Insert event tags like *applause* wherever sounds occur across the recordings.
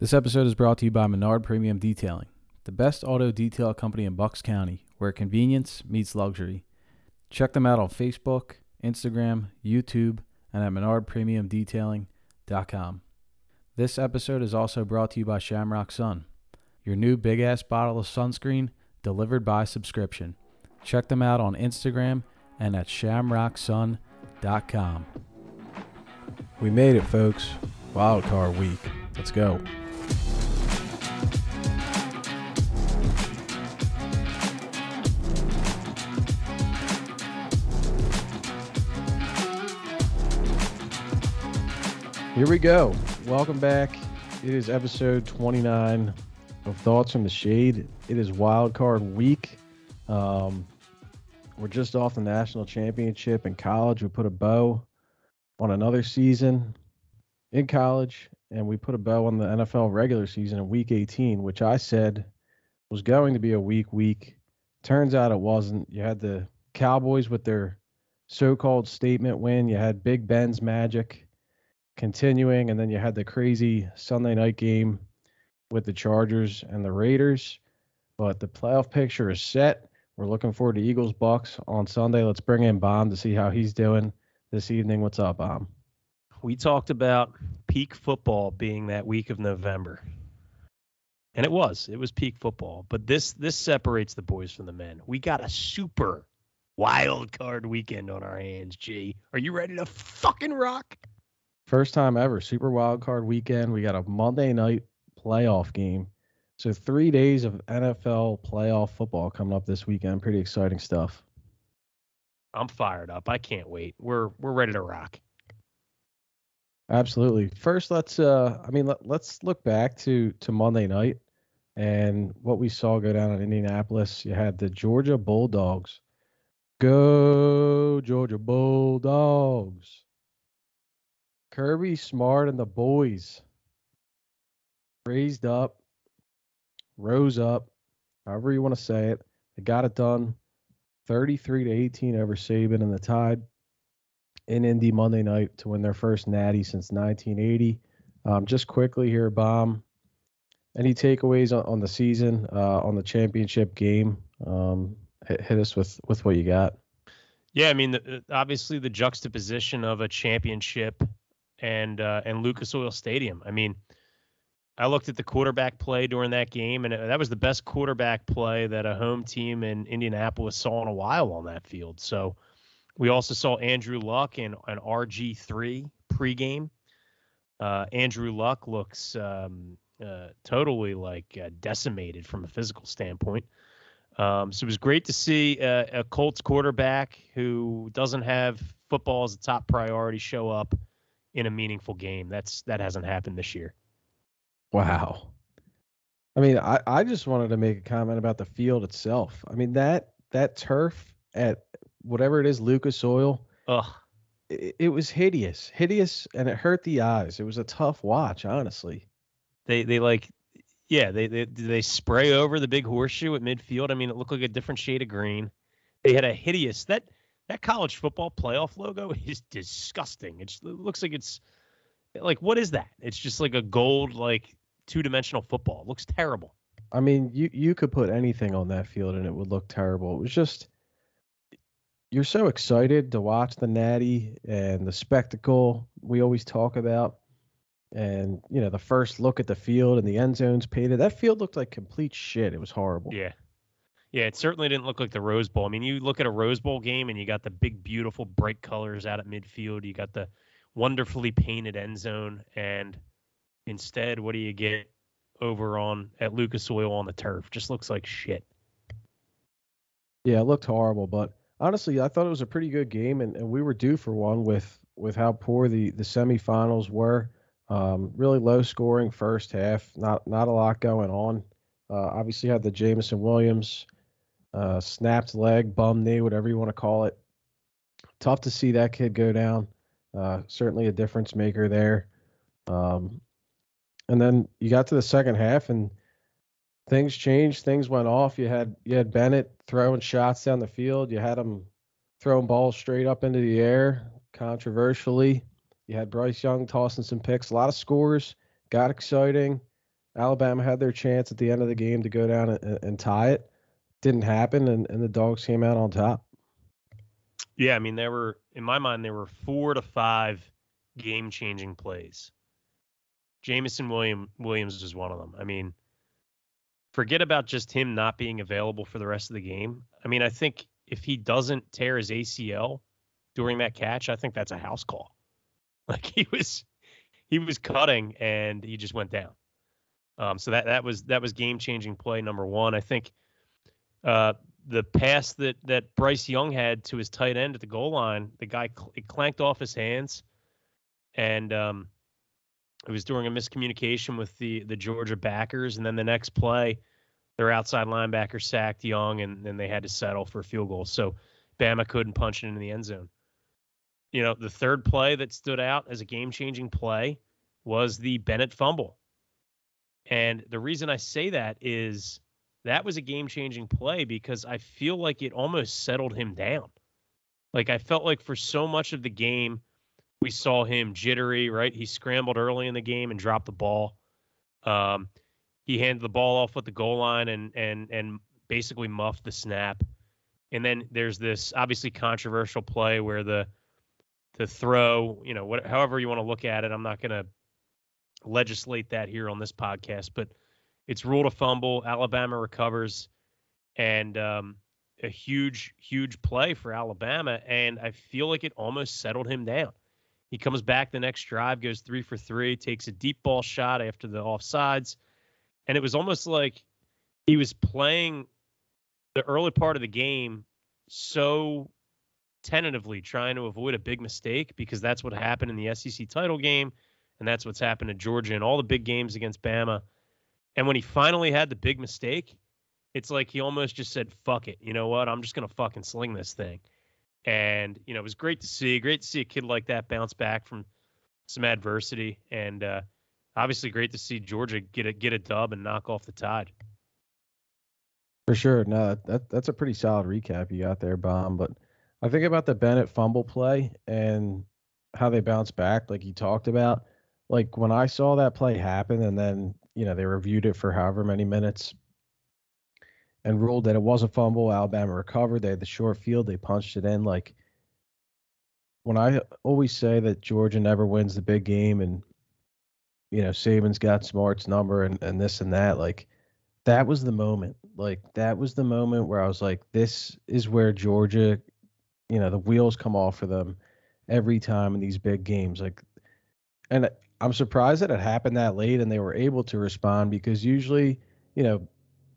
This episode is brought to you by Menard Premium Detailing, the best auto detail company in Bucks County, where convenience meets luxury. Check them out on Facebook, Instagram, YouTube, and at menardpremiumdetailing.com. This episode is also brought to you by Shamrock Sun, your new big ass bottle of sunscreen delivered by subscription. Check them out on Instagram and at shamrocksun.com. We made it, folks. Wild card week. Let's go. Here we go. Welcome back. It is episode 29 of Thoughts from the Shade. It is wild card week. Um, we're just off the national championship in college. We put a bow on another season in college, and we put a bow on the NFL regular season in week 18, which I said was going to be a weak week. Turns out it wasn't. You had the Cowboys with their so called statement win, you had Big Ben's magic continuing, and then you had the crazy Sunday night game with the Chargers and the Raiders. But the playoff picture is set. We're looking forward to Eagles Bucs on Sunday. Let's bring in Bomb to see how he's doing this evening. What's up, Bomb? We talked about peak football being that week of November. And it was. It was peak football. But this this separates the boys from the men. We got a super wild card weekend on our hands, G. Are you ready to fucking rock? First time ever, Super Wild Card weekend. We got a Monday night playoff game. So three days of NFL playoff football coming up this weekend. Pretty exciting stuff. I'm fired up. I can't wait. We're we're ready to rock. Absolutely. First, let's uh, I mean, let, let's look back to to Monday night and what we saw go down in Indianapolis. You had the Georgia Bulldogs. Go Georgia Bulldogs. Kirby Smart and the boys raised up, rose up, however you want to say it. They got it done 33 to 18 over Saban and the Tide in Indy Monday night to win their first natty since 1980. Um, just quickly here, Bomb. Any takeaways on, on the season, uh, on the championship game? Um, hit, hit us with, with what you got. Yeah, I mean, the, obviously the juxtaposition of a championship and uh, and Lucas Oil Stadium. I mean, I looked at the quarterback play during that game, and that was the best quarterback play that a home team in Indianapolis saw in a while on that field. So we also saw Andrew Luck in an RG3 pregame. Uh, Andrew Luck looks um, uh, totally like uh, decimated from a physical standpoint. Um, so it was great to see a Colts quarterback who doesn't have football as a top priority show up in a meaningful game. That's that hasn't happened this year. Wow. I mean, I, I just wanted to make a comment about the field itself. I mean that that turf at whatever it is, Lucas Oil. Ugh. It, it was hideous, hideous, and it hurt the eyes. It was a tough watch, honestly. They they like, yeah, they they they spray over the big horseshoe at midfield. I mean, it looked like a different shade of green. They had a hideous that that college football playoff logo *laughs* is disgusting. it looks like it's like what is that? It's just like a gold like two dimensional football. It looks terrible. I mean, you you could put anything on that field and it would look terrible. It was just you're so excited to watch the Natty and the spectacle we always talk about. And you know, the first look at the field and the end zones painted. That field looked like complete shit. It was horrible. Yeah. Yeah, it certainly didn't look like the Rose Bowl. I mean, you look at a Rose Bowl game and you got the big, beautiful, bright colors out at midfield. You got the wonderfully painted end zone, and instead, what do you get over on at Lucas Oil on the turf? Just looks like shit. Yeah, it looked horrible, but honestly, I thought it was a pretty good game, and, and we were due for one with with how poor the the semifinals were. Um, really low scoring first half, not not a lot going on. Uh, obviously, had the Jameson Williams uh, snapped leg, bum knee, whatever you want to call it. Tough to see that kid go down. Uh, certainly a difference maker there. Um, and then you got to the second half and things changed. Things went off. You had you had Bennett throwing shots down the field. You had him throwing balls straight up into the air, controversially. You had Bryce Young tossing some picks. A lot of scores. Got exciting. Alabama had their chance at the end of the game to go down and, and tie it. Didn't happen, and, and the dogs came out on top. Yeah, I mean, there were in my mind there were four to five game-changing plays. Jameson William Williams was one of them. I mean, forget about just him not being available for the rest of the game. I mean, I think if he doesn't tear his ACL during that catch, I think that's a house call. *laughs* Like he was he was cutting and he just went down. Um, so that that was that was game changing play number one. I think uh, the pass that that Bryce Young had to his tight end at the goal line, the guy cl- it clanked off his hands, and um, it was during a miscommunication with the the Georgia backers. And then the next play, their outside linebacker sacked Young, and then they had to settle for a field goal. So Bama couldn't punch it into the end zone. You know, the third play that stood out as a game changing play was the Bennett fumble. And the reason I say that is that was a game changing play because I feel like it almost settled him down. Like I felt like for so much of the game, we saw him jittery, right? He scrambled early in the game and dropped the ball. Um, he handed the ball off at the goal line and and and basically muffed the snap. And then there's this obviously controversial play where the the throw, you know, what however you want to look at it, I'm not going to legislate that here on this podcast, but it's ruled a fumble. Alabama recovers, and um, a huge, huge play for Alabama. And I feel like it almost settled him down. He comes back the next drive, goes three for three, takes a deep ball shot after the offsides. And it was almost like he was playing the early part of the game so tentatively, trying to avoid a big mistake because that's what happened in the SEC title game. And that's what's happened to Georgia in all the big games against Bama. And when he finally had the big mistake, it's like he almost just said, fuck it. You know what? I'm just going to fucking sling this thing. And, you know, it was great to see. Great to see a kid like that bounce back from some adversity. And uh, obviously great to see Georgia get a, get a dub and knock off the tide. For sure. No, that, that's a pretty solid recap you got there, Bomb. But I think about the Bennett fumble play and how they bounced back, like you talked about. Like when I saw that play happen and then you know, they reviewed it for however many minutes and ruled that it was a fumble. Alabama recovered. They had the short field. They punched it in. Like when I always say that Georgia never wins the big game and you know, Saban's got Smart's number and, and this and that, like that was the moment. Like that was the moment where I was like, this is where Georgia, you know, the wheels come off for them every time in these big games. Like and I'm surprised that it happened that late and they were able to respond because usually, you know,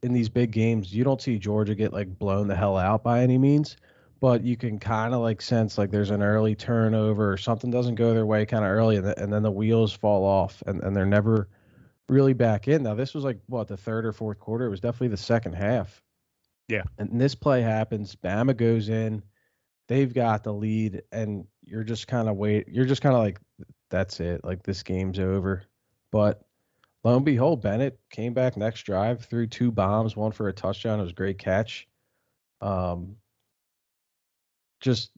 in these big games, you don't see Georgia get like blown the hell out by any means, but you can kind of like sense like there's an early turnover or something doesn't go their way kind of early and, the, and then the wheels fall off and, and they're never really back in. Now, this was like what the third or fourth quarter. It was definitely the second half. Yeah. And this play happens. Bama goes in. They've got the lead, and you're just kind of wait. You're just kind of like, that's it. Like this game's over. But lo and behold, Bennett came back next drive, threw two bombs, one for a touchdown. It was a great catch. Um, just,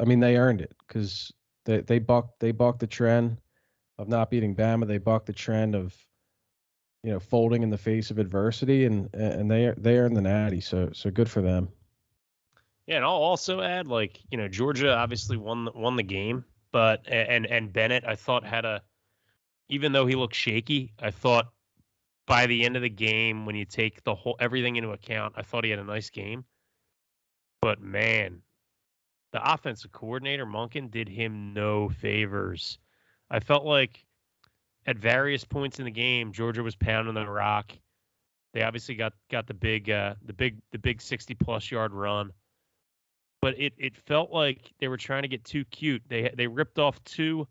I mean, they earned it because they they bucked they bucked the trend of not beating Bama. They bucked the trend of you know folding in the face of adversity, and and they they earned the natty. So so good for them. Yeah, and I'll also add like you know Georgia obviously won won the game but and and Bennett I thought had a even though he looked shaky, I thought by the end of the game when you take the whole everything into account, I thought he had a nice game. But man, the offensive coordinator Monken did him no favors. I felt like at various points in the game, Georgia was pounding the rock. They obviously got got the big uh, the big the big 60 plus yard run but it, it felt like they were trying to get too cute. They they ripped off two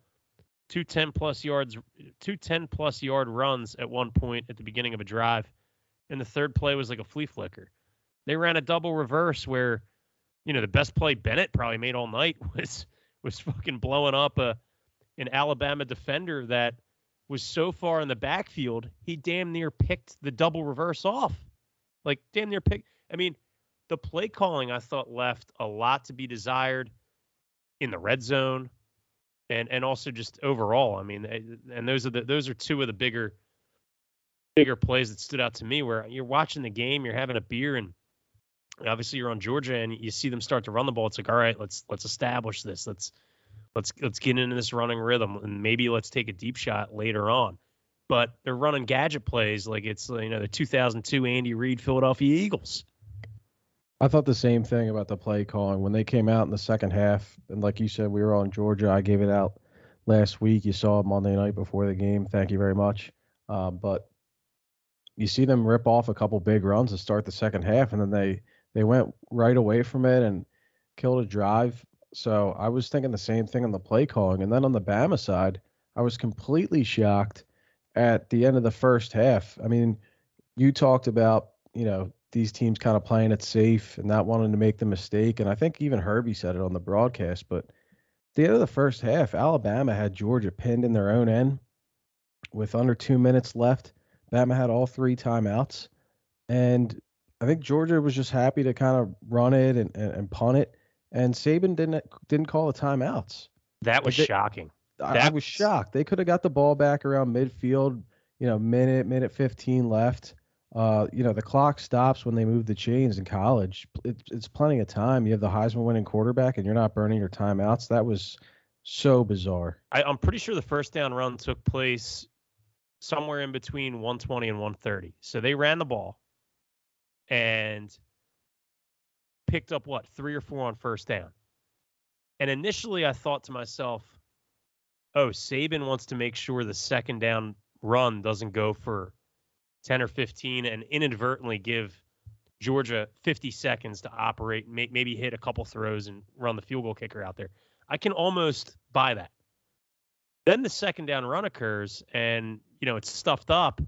two 10 plus yards two 10 plus yard runs at one point at the beginning of a drive. And the third play was like a flea flicker. They ran a double reverse where, you know, the best play Bennett probably made all night *laughs* was was fucking blowing up a an Alabama defender that was so far in the backfield, he damn near picked the double reverse off. Like damn near picked. I mean, the play calling I thought left a lot to be desired in the red zone and and also just overall. I mean, eh, and those are the those are two of the bigger bigger plays that stood out to me where you're watching the game, you're having a beer, and obviously you're on Georgia, and you see them start to run the ball. It's like, all right, let's let's establish this. Let's let's let's get into this running rhythm, and maybe let's take a deep shot later on. But they're running gadget plays like it's you know the 2002 Andy Reid Philadelphia Eagles. I thought the same thing about the play calling when they came out in the second half, and like you said, we were on Georgia. I gave it out last week. You saw Monday night before the game. Thank you very much. Uh, but you see them rip off a couple big runs to start the second half, and then they they went right away from it and killed a drive. So I was thinking the same thing on the play calling, and then on the Bama side, I was completely shocked at the end of the first half. I mean, you talked about you know these teams kind of playing it safe and not wanting to make the mistake, and I think even Herbie said it on the broadcast, but the end of the first half, Alabama had Georgia pinned in their own end with under two minutes left. Bama had all three timeouts. And I think Georgia was just happy to kind of run it and, and, and punt it. And Saban didn't didn't call the timeouts. That was they, shocking. I, I was shocked. They could have got the ball back around midfield, you know, minute, minute 15 left. Uh, you know, the clock stops when they move the chains in college. It, it's plenty of time. You have the Heisman winning quarterback and you're not burning your timeouts. That was so bizarre. I, I'm pretty sure the first down run took place somewhere in between 120 and 130. So they ran the ball and picked up what, three or four on first down. And initially I thought to myself, oh, Saban wants to make sure the second down run doesn't go for 10 or 15 and inadvertently give Georgia 50 seconds to operate, maybe hit a couple throws and run the field goal kicker out there. I can almost buy that. Then the second down run occurs and, you know, it's stuffed up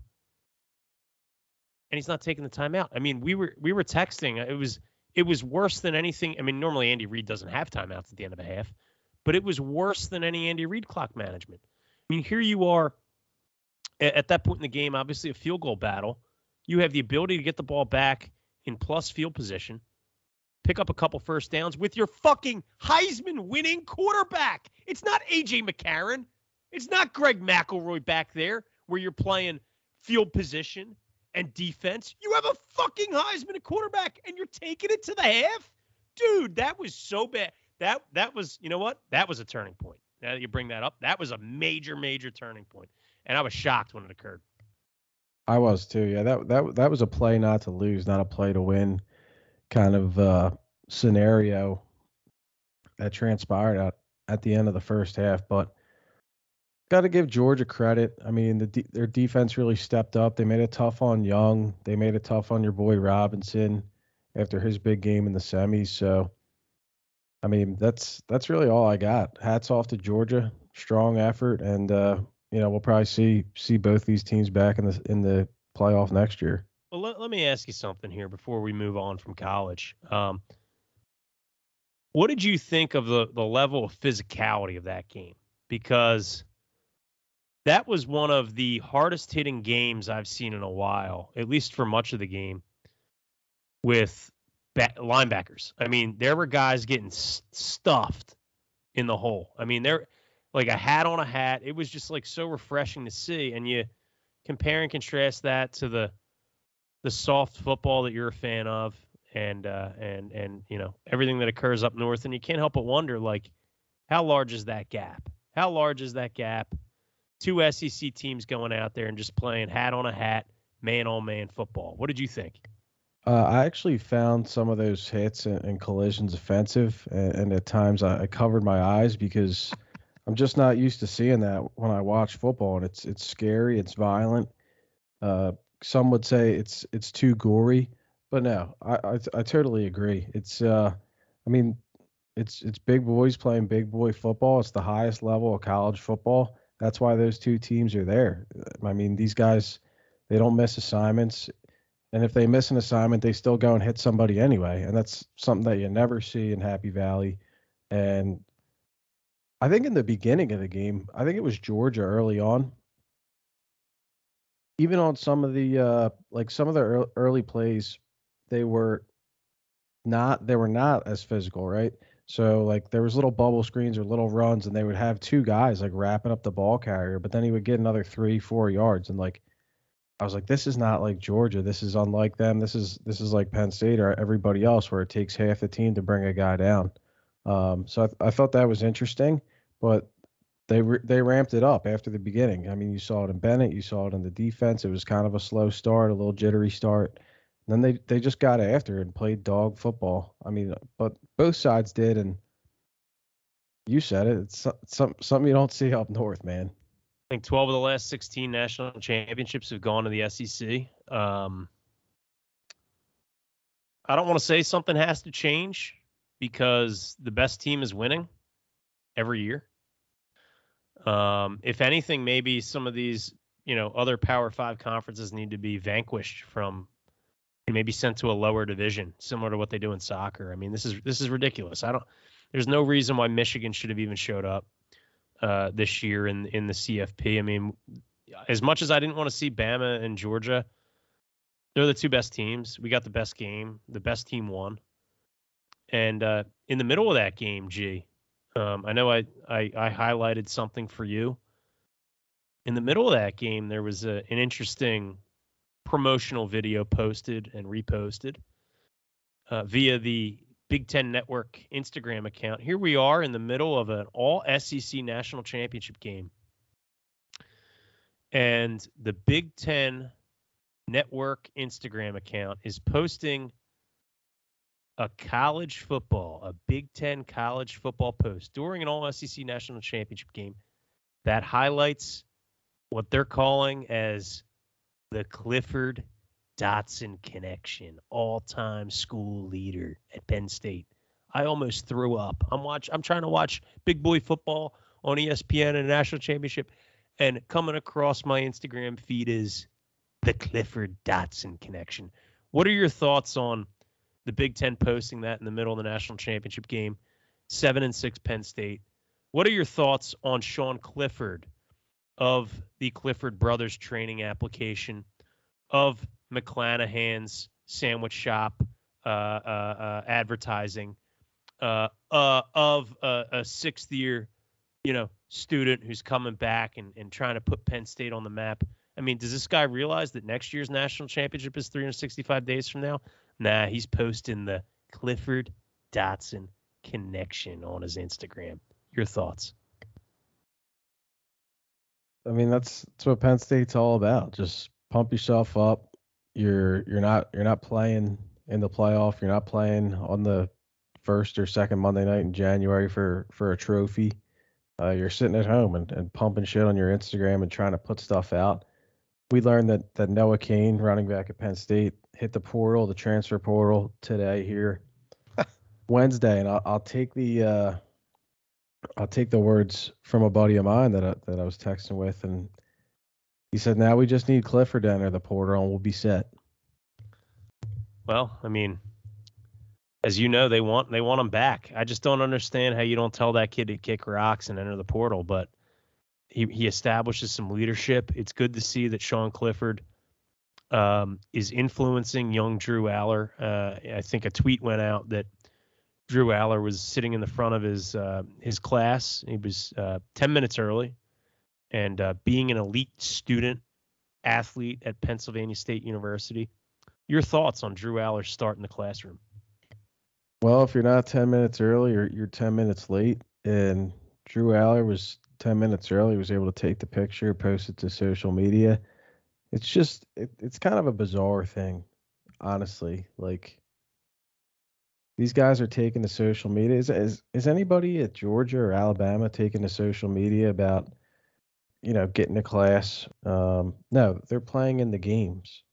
and he's not taking the timeout. I mean, we were we were texting. It was it was worse than anything. I mean, normally Andy Reid doesn't have timeouts at the end of a half, but it was worse than any Andy Reid clock management. I mean, here you are at that point in the game, obviously a field goal battle. You have the ability to get the ball back in plus field position, pick up a couple first downs with your fucking Heisman winning quarterback. It's not AJ McCarron. It's not Greg McElroy back there where you're playing field position and defense. You have a fucking Heisman quarterback and you're taking it to the half? Dude, that was so bad. That that was, you know what? That was a turning point. Now that you bring that up, that was a major, major turning point and I was shocked when it occurred. I was too. Yeah, that that that was a play not to lose, not a play to win, kind of uh, scenario that transpired at at the end of the first half. But got to give Georgia credit. I mean, the their defense really stepped up. They made it tough on Young. They made it tough on your boy Robinson after his big game in the semis. So, I mean, that's that's really all I got. Hats off to Georgia. Strong effort, and uh, you know, we'll probably see see both these teams back in the in the playoff next year. Well, let, let me ask you something here before we move on from college. Um, what did you think of the the level of physicality of that game? Because that was one of the hardest hitting games I've seen in a while, at least for much of the game, with linebackers. I mean, there were guys getting stuffed in the hole. I mean, there like a hat on a hat. It was just like so refreshing to see. And you compare and contrast that to the the soft football that you're a fan of and uh, and and you know everything that occurs up north and you can't help but wonder like how large is that gap how large is that gap two sec teams going out there and just playing hat on a hat man on man football what did you think uh, I actually found some of those hits and, and collisions offensive, and, and at times I, I, covered my eyes because I'm just not used to seeing that when I watch football, and it's it's scary, it's violent. Uh, some would say it's it's too gory, but no, I I, I totally agree. It's uh, I mean, it's it's big boys playing big boy football. It's the highest level of college football. That's why those two teams are there. I mean, these guys they don't miss assignments, and if they miss an assignment, they still go and hit somebody anyway, and that's something that you never see in Happy Valley. And I think in the beginning of the game, I think it was Georgia early on. Even on some of the uh, like some of the early plays, they were not they were not as physical, right? So like there was little bubble screens or little runs, and they would have two guys like wrapping up the ball carrier, but then he would get another three, four yards, and like I was like, this is not like Georgia. This is unlike them. This is this is like Penn State or everybody else, where it takes half the team to bring a guy down. Um, so I, I thought that was interesting, but they re- they ramped it up after the beginning. I mean, you saw it in Bennett, you saw it in the defense. It was kind of a slow start, a little jittery start. And then they they just got after and played dog football. I mean, but both sides did, and you said it. It's some, something you don't see up north, man. I think 12 of the last 16 national championships have gone to the SEC. Um, I don't want to say something has to change because the best team is winning every year. Um, if anything, maybe some of these, you know, other Power Five conferences need to be vanquished from, maybe sent to a lower division, similar to what they do in soccer. I mean, this is this is ridiculous. I don't. There's no reason why Michigan should have even showed up uh, this year in in the CFP. I mean, as much as I didn't want to see Bama and Georgia, they're the two best teams. We got the best game. The best team won. And uh, in the middle of that game, G, um, I know I, I, I highlighted something for you. In the middle of that game, there was a, an interesting promotional video posted and reposted uh, via the Big Ten Network Instagram account. Here we are in the middle of an all SEC national championship game. And the Big Ten Network Instagram account is posting a college football, a Big Ten college football post during an all SEC national championship game that highlights what they're calling as the Clifford Dotson connection, all-time school leader at Penn State. I almost threw up. I'm watch I'm trying to watch big boy football on ESPN and a national championship and coming across my Instagram feed is the Clifford Dotson connection. What are your thoughts on the Big Ten posting that in the middle of the national championship game, seven and six Penn State. What are your thoughts on Sean Clifford of the Clifford Brothers training application, of McClanahan's sandwich shop uh, uh, uh, advertising, uh, uh, of a sixth year, you know, student who's coming back and, and trying to put Penn State on the map? I mean, does this guy realize that next year's national championship is 365 days from now? Nah, he's posting the Clifford Dotson connection on his Instagram. Your thoughts? I mean, that's that's what Penn State's all about. Just pump yourself up. You're you're not you're not playing in the playoff. You're not playing on the first or second Monday night in January for for a trophy. Uh, you're sitting at home and, and pumping shit on your Instagram and trying to put stuff out. We learned that that Noah Cain, running back at Penn State, hit the portal, the transfer portal today here, *laughs* Wednesday, and I'll, I'll take the uh, I'll take the words from a buddy of mine that I, that I was texting with, and he said, "Now we just need Clifford to enter the portal, and we'll be set." Well, I mean, as you know, they want they want him back. I just don't understand how you don't tell that kid to kick rocks and enter the portal, but he he establishes some leadership. It's good to see that Sean Clifford um, is influencing young Drew Allar. Uh, I think a tweet went out that Drew Allar was sitting in the front of his uh, his class. He was uh, 10 minutes early, and uh, being an elite student athlete at Pennsylvania State University. Your thoughts on Drew Allar's start in the classroom? Well, if you're not 10 minutes early, you're, you're 10 minutes late. And Drew Allar was 10 minutes early. He was able to take the picture, post it to social media it's just it, it's kind of a bizarre thing, honestly. Like these guys are taking to social media. Is, is is anybody at Georgia or Alabama taking to social media about you know getting to class? Um, no, they're playing in the games.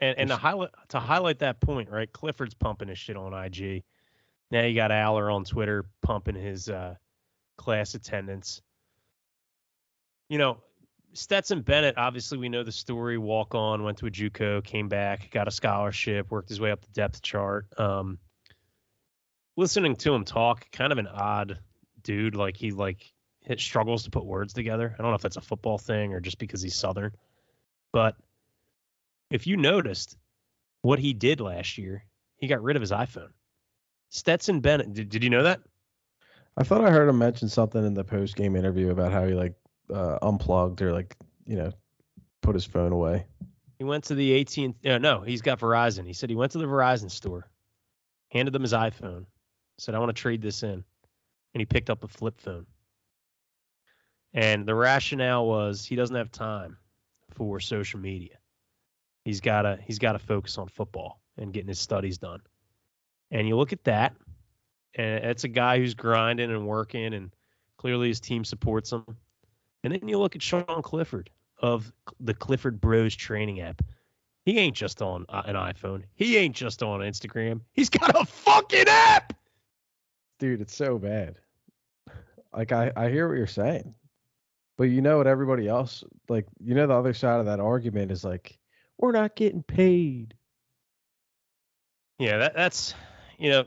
And and to highlight to highlight that point, right? Clifford's pumping his shit on IG. Now you got Allar on Twitter pumping his uh, class attendance. You know, Stetson Bennett, obviously, we know the story. Walk on, went to a JUCO, came back, got a scholarship, worked his way up the depth chart. Um, listening to him talk, kind of an odd dude. Like he like struggles to put words together. I don't know if that's a football thing or just because he's Southern. But if you noticed what he did last year, he got rid of his iPhone. Stetson Bennett, did, did you know that? I thought I heard him mention something in the post game interview about how he like uh, unplugged or like you know put his phone away. He went to the AT&T. Uh, no, he's got Verizon. He said he went to the Verizon store, handed them his iPhone, said, "I want to trade this in," and he picked up a flip phone. And the rationale was he doesn't have time for social media. He's gotta he's gotta focus on football and getting his studies done. And you look at that, and it's a guy who's grinding and working, and clearly his team supports him. And then you look at Sean Clifford of the Clifford Bros training app. He ain't just on uh, an iPhone. He ain't just on Instagram. He's got a fucking app. Dude, it's so bad. Like I, I hear what you're saying. But you know what everybody else like you know the other side of that argument is like we're not getting paid. Yeah, that, that's you know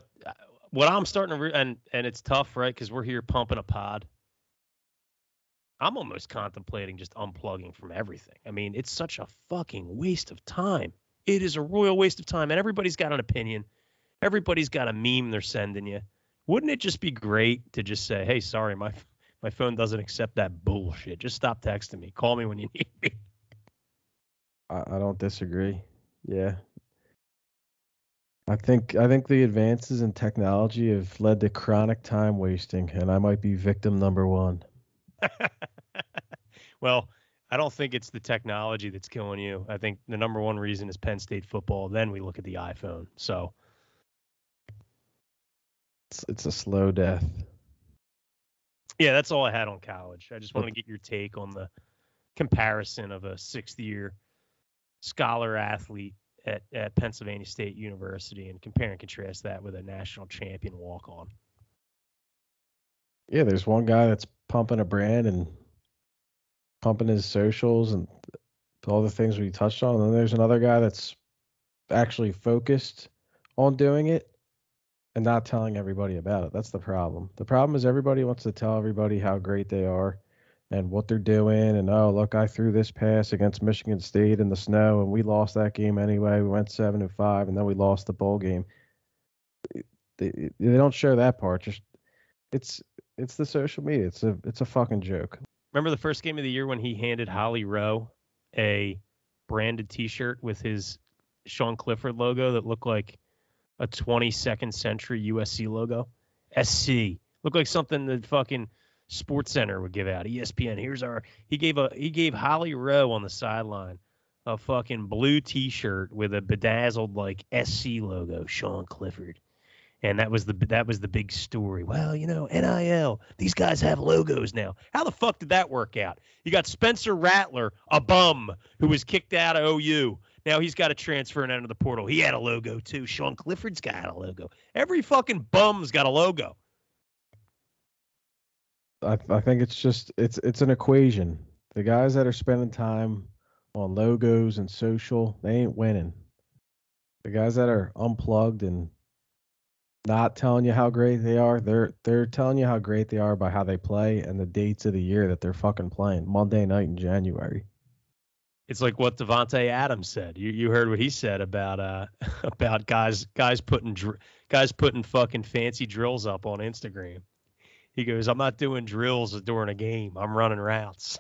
what I'm starting to re- and and it's tough, right? Because we're here pumping a pod. I'm almost contemplating just unplugging from everything. I mean, it's such a fucking waste of time. It is a royal waste of time, and everybody's got an opinion. Everybody's got a meme they're sending you. Wouldn't it just be great to just say, "Hey, sorry, my *laughs* my phone doesn't accept that bullshit. Just stop texting me. Call me when you *laughs* need me." I, I don't disagree. Yeah, I think I think the advances in technology have led to chronic time wasting, and I might be victim number one. *laughs* well, I don't think it's the technology that's killing you. I think the number one reason is Penn State football. Then we look at the iPhone. So it's, it's a slow death. Yeah, that's all I had on college. I just wanted to get your take on the comparison of a sixth year scholar athlete at, at Pennsylvania State University and compare and contrast that with a national champion walk on. Yeah, there's one guy that's pumping a brand and pumping his socials and all the things we touched on. And then there's another guy that's actually focused on doing it and not telling everybody about it. That's the problem. The problem is everybody wants to tell everybody how great they are and what they're doing. And oh, look, I threw this pass against Michigan State in the snow, and we lost that game anyway. We went seven and five, and then we lost the bowl game. They, they don't show that part. Just it's it's the social media. It's a it's a fucking joke. Remember the first game of the year when he handed Holly Rowe a branded T-shirt with his Sean Clifford logo that looked like a 22nd century USC logo. SC looked like something that fucking Sports Center would give out. ESPN. Here's our. He gave a. He gave Holly Rowe on the sideline a fucking blue T-shirt with a bedazzled like SC logo, Sean Clifford, and that was the that was the big story. Well, you know, NIL. These guys have logos now. How the fuck did that work out? You got Spencer Rattler, a bum who was kicked out of OU. Now he's got to transfer and enter the portal. He had a logo too. Sean Clifford's got a logo. Every fucking bum's got a logo. I, I think it's just it's it's an equation. The guys that are spending time on logos and social, they ain't winning. The guys that are unplugged and not telling you how great they are, they're they're telling you how great they are by how they play and the dates of the year that they're fucking playing. Monday night in January. It's like what Davante Adams said. You you heard what he said about uh *laughs* about guys guys putting guys putting fucking fancy drills up on Instagram. He goes, I'm not doing drills during a game. I'm running routes.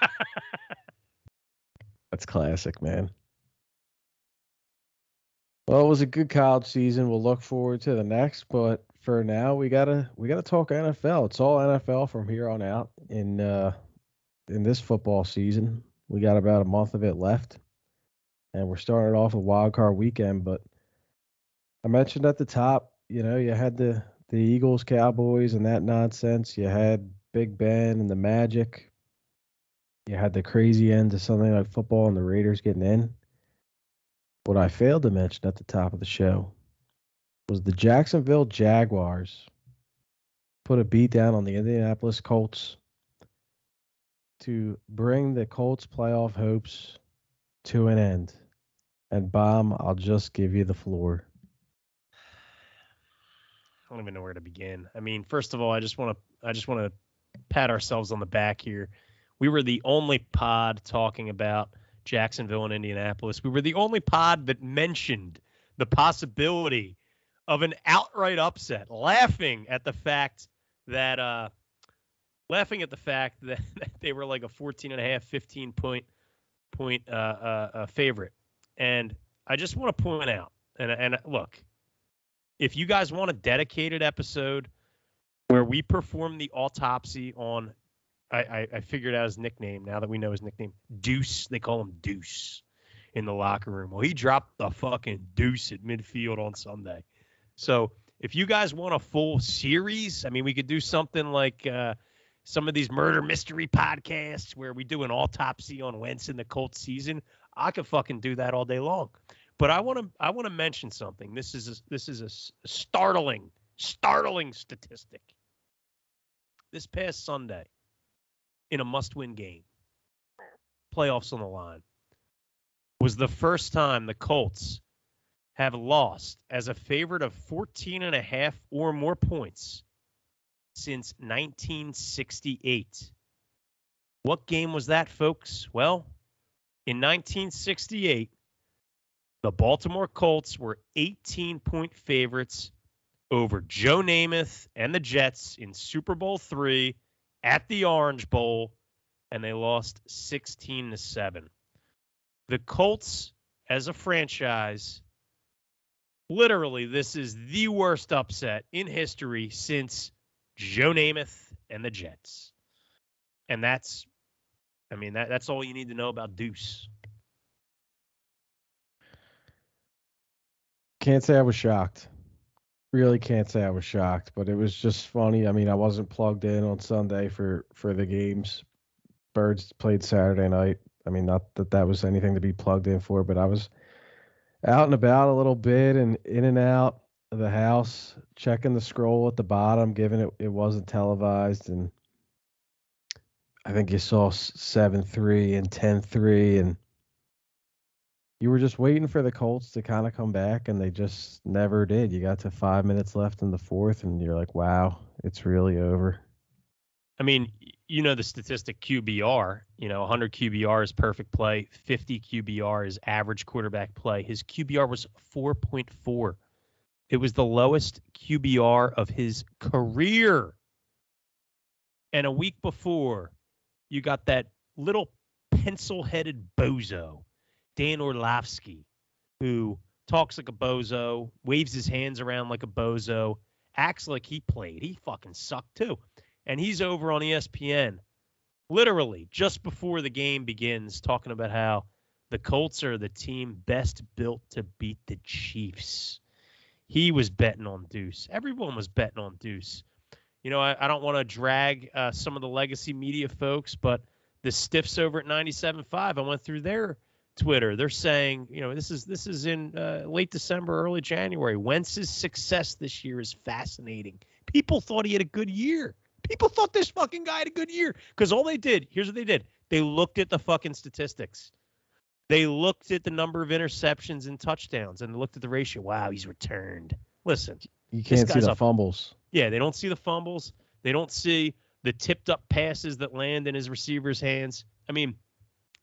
*laughs* That's classic, man. Well, it was a good college season. We'll look forward to the next, but for now, we gotta we gotta talk NFL. It's all NFL from here on out in uh, in this football season. We got about a month of it left, and we're starting off a wild card weekend. But I mentioned at the top, you know, you had the the Eagles, Cowboys, and that nonsense. You had Big Ben and the Magic. You had the crazy end to something like football and the Raiders getting in. What I failed to mention at the top of the show was the Jacksonville Jaguars put a beat down on the Indianapolis Colts to bring the Colts playoff hopes to an end. And Bomb, I'll just give you the floor. I don't even know where to begin. I mean, first of all, I just want to I just want to pat ourselves on the back here. We were the only pod talking about Jacksonville and Indianapolis. We were the only pod that mentioned the possibility of an outright upset, laughing at the fact that uh laughing at the fact that, *laughs* that they were like a 14 and a half 15 point point uh, uh, uh, favorite. And I just want to point out, and and look, if you guys want a dedicated episode where we perform the autopsy on, I, I, I figured out his nickname now that we know his nickname, Deuce. They call him Deuce in the locker room. Well, he dropped the fucking deuce at midfield on Sunday. So if you guys want a full series, I mean, we could do something like uh, some of these murder mystery podcasts where we do an autopsy on Wentz in the Colts season. I could fucking do that all day long. But I want to I want to mention something. This is a, this is a startling startling statistic. This past Sunday, in a must-win game, playoffs on the line, was the first time the Colts have lost as a favorite of 14 and a half or more points since 1968. What game was that, folks? Well, in 1968, the Baltimore Colts were 18 point favorites over Joe Namath and the Jets in Super Bowl 3 at the Orange Bowl and they lost 16 to 7. The Colts as a franchise literally this is the worst upset in history since Joe Namath and the Jets. And that's I mean that that's all you need to know about Deuce. Can't say I was shocked. Really can't say I was shocked, but it was just funny. I mean, I wasn't plugged in on Sunday for for the games. Birds played Saturday night. I mean, not that that was anything to be plugged in for, but I was out and about a little bit and in and out of the house, checking the scroll at the bottom, given it it wasn't televised, and I think you saw seven three and ten three, and you were just waiting for the Colts to kind of come back, and they just never did. You got to five minutes left in the fourth, and you're like, wow, it's really over. I mean, you know the statistic QBR. You know, 100 QBR is perfect play, 50 QBR is average quarterback play. His QBR was 4.4. It was the lowest QBR of his career. And a week before, you got that little pencil-headed bozo Dan Orlovsky, who talks like a bozo, waves his hands around like a bozo, acts like he played. He fucking sucked too. And he's over on ESPN, literally just before the game begins, talking about how the Colts are the team best built to beat the Chiefs. He was betting on Deuce. Everyone was betting on Deuce. You know, I, I don't want to drag uh, some of the legacy media folks, but the stiffs over at 97.5, I went through their – Twitter. They're saying, you know, this is this is in uh, late December, early January. Wentz's success this year is fascinating. People thought he had a good year. People thought this fucking guy had a good year because all they did, here's what they did: they looked at the fucking statistics. They looked at the number of interceptions and touchdowns, and looked at the ratio. Wow, he's returned. Listen, you can't see the fumbles. Yeah, they don't see the fumbles. They don't see the tipped up passes that land in his receiver's hands. I mean,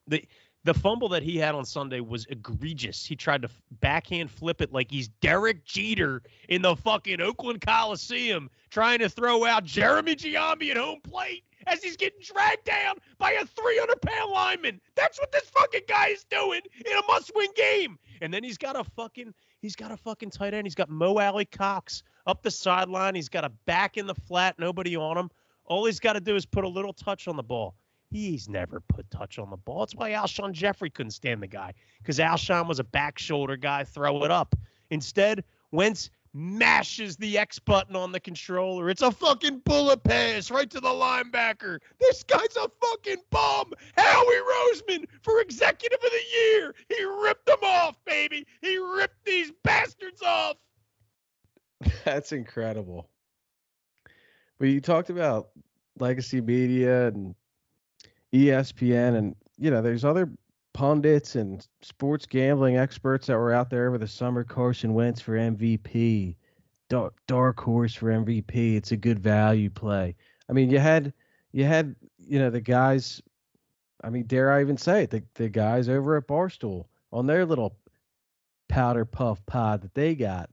the the fumble that he had on Sunday was egregious. He tried to backhand flip it like he's Derek Jeter in the fucking Oakland Coliseum trying to throw out Jeremy Giambi at home plate as he's getting dragged down by a 300 pound lineman. That's what this fucking guy is doing in a must win game. And then he's got a fucking he's got a fucking tight end. He's got Mo Alie-Cox up the sideline. He's got a back in the flat, nobody on him. All he's got to do is put a little touch on the ball. He's never put touch on the ball. That's why Alshon Jeffery couldn't stand the guy because Alshon was a back shoulder guy, throw it up. Instead, Wentz mashes the X button on the controller. It's a fucking bullet pass right to the linebacker. This guy's a fucking bum. Howie Roseman for executive of the year. He ripped them off, baby. He ripped these bastards off. *laughs* That's incredible. But you talked about legacy media and ESPN, and you know, there's other pundits and sports gambling experts that were out there over the summer. Carson Wentz for MVP, dark, dark horse for MVP. It's a good value play. I mean, you had you had you know the guys. I mean, dare I even say it? The the guys over at Barstool on their little powder puff pod that they got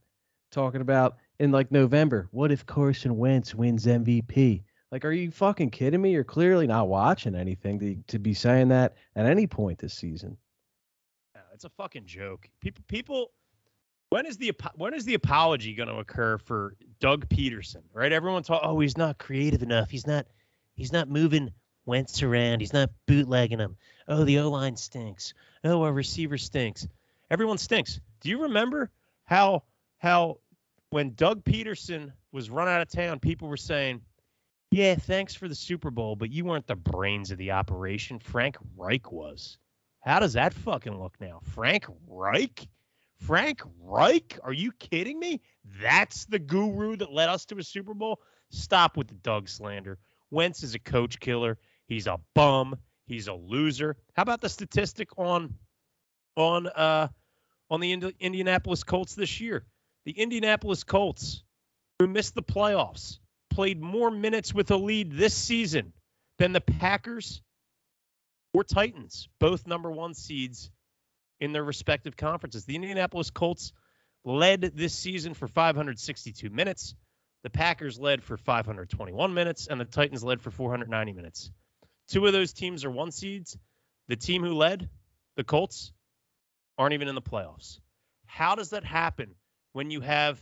talking about in like November. What if Carson Wentz wins MVP? Like, are you fucking kidding me? You're clearly not watching anything to to be saying that at any point this season. it's a fucking joke. People, people. When is the when is the apology going to occur for Doug Pederson? Right? Everyone talk. Oh, he's not creative enough. He's not. He's not moving Wentz around. He's not bootlegging him. Oh, the O line stinks. Oh, our receiver stinks. Everyone stinks. Do you remember how how when Doug Pederson was run out of town, people were saying, "Yeah, thanks for the Super Bowl, but you weren't the brains of the operation. Frank Reich was." How does that fucking look now? Frank Reich? Frank Reich? Are you kidding me? That's the guru that led us to a Super Bowl? Stop with the Doug slander. Wentz is a coach killer. He's a bum. He's a loser. How about the statistic on on uh on the Indi- Indianapolis Colts this year? The Indianapolis Colts, who missed the playoffs, played more minutes with a lead this season than the Packers or Titans, both number one seeds in their respective conferences. The Indianapolis Colts led this season for 562 minutes. The Packers led for 521 minutes, and the Titans led for 490 minutes. Two of those teams are one seeds. The team who led, the Colts, aren't even in the playoffs. How does that happen when you have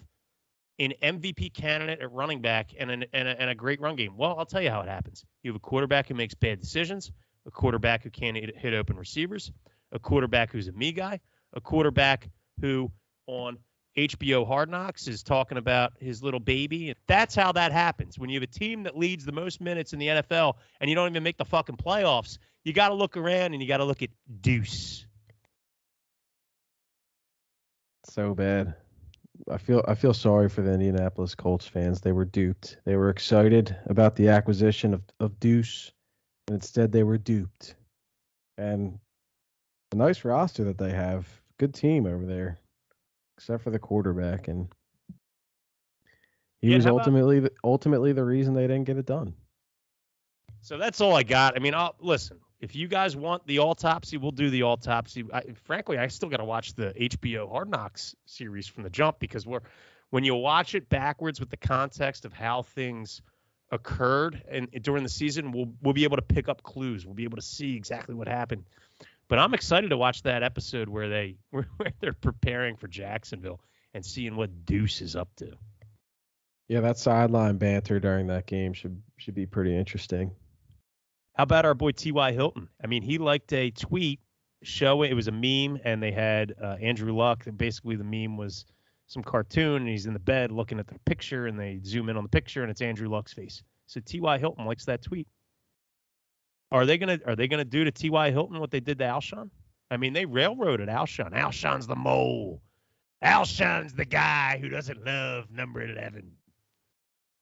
an MVP candidate at running back and, an, and, a, and a great run game? Well, I'll tell you how it happens. You have a quarterback who makes bad decisions, a quarterback who can't hit, hit open receivers, a quarterback who's a me guy, a quarterback who on HBO Hard Knocks is talking about his little baby. That's how that happens. When you have a team that leads the most minutes in the NFL and you don't even make the fucking playoffs, you got to look around and you got to look at Deuce. So bad. I feel I feel sorry for the Indianapolis Colts fans. They were duped. They were excited about the acquisition of, of Deuce, and instead they were duped. And a nice roster that they have. Good team over there except for the quarterback, and he yeah, was ultimately about, ultimately the reason they didn't get it done. So that's all I got. I mean, I'll listen. If you guys want the autopsy, we'll do the autopsy. I, frankly, I still got to watch the HBO Hard Knocks series from the jump because we're when you watch it backwards with the context of how things occurred and during the season, we'll we'll be able to pick up clues. We'll be able to see exactly what happened. But I'm excited to watch that episode where they *laughs* where they're preparing for Jacksonville and seeing what Deuce is up to. Yeah, that sideline banter during that game should should be pretty interesting. How about our boy T.Y. Hilton? I mean, he liked a tweet showing it was a meme, and they had uh, Andrew Luck. And basically, the meme was some cartoon, and he's in the bed looking at the picture, and they zoom in on the picture, and it's Andrew Luck's face. So T.Y. Hilton likes that tweet. Are they gonna Are they gonna do to T.Y. Hilton what they did to Alshon? I mean, they railroaded Alshon. Alshon's the mole. Alshon's the guy who doesn't love number eleven.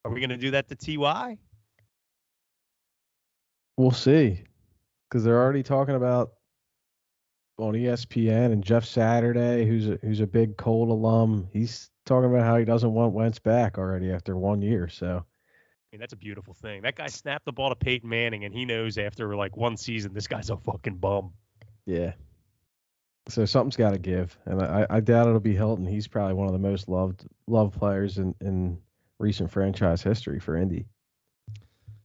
Are we gonna do that to Ty? We'll see, because they're already talking about on ESPN and Jeff Saturday, who's a, who's a big Colt alum. He's talking about how he doesn't want Wentz back already after one year. So mean, that's a beautiful thing. That guy snapped the ball to Peyton Manning, and he knows after like one season, this guy's a fucking bum. Yeah. So something's got to give, and I, I doubt it'll be Hilton. He's probably one of the most loved loved players in in recent franchise history for Indy.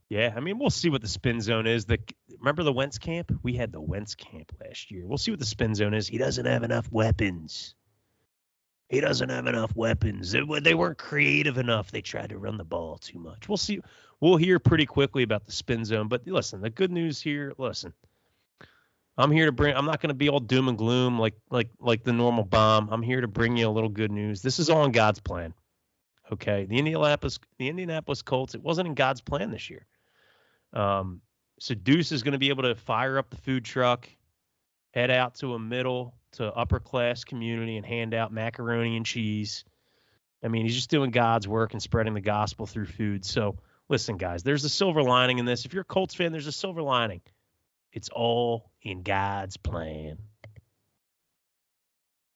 Yeah, I mean, we'll see what the spin zone is. The remember the Wentz camp? We had the Wentz camp last year. We'll see what the spin zone is. He doesn't have enough weapons. He doesn't have enough weapons. They, they weren't creative enough. They tried to run the ball too much. We'll see. We'll hear pretty quickly about the spin zone. But listen, the good news here. Listen, I'm here to bring. I'm not going to be all doom and gloom like like like the normal bomb. I'm here to bring you a little good news. This is all in God's plan. Okay, the Indianapolis the Indianapolis Colts. It wasn't in God's plan this year. Um, so Deuce is going to be able to fire up the food truck, head out to a middle to upper class community and hand out macaroni and cheese. I mean, he's just doing God's work and spreading the gospel through food. So, listen, guys, there's a silver lining in this. If you're a Colts fan, there's a silver lining. It's all in God's plan.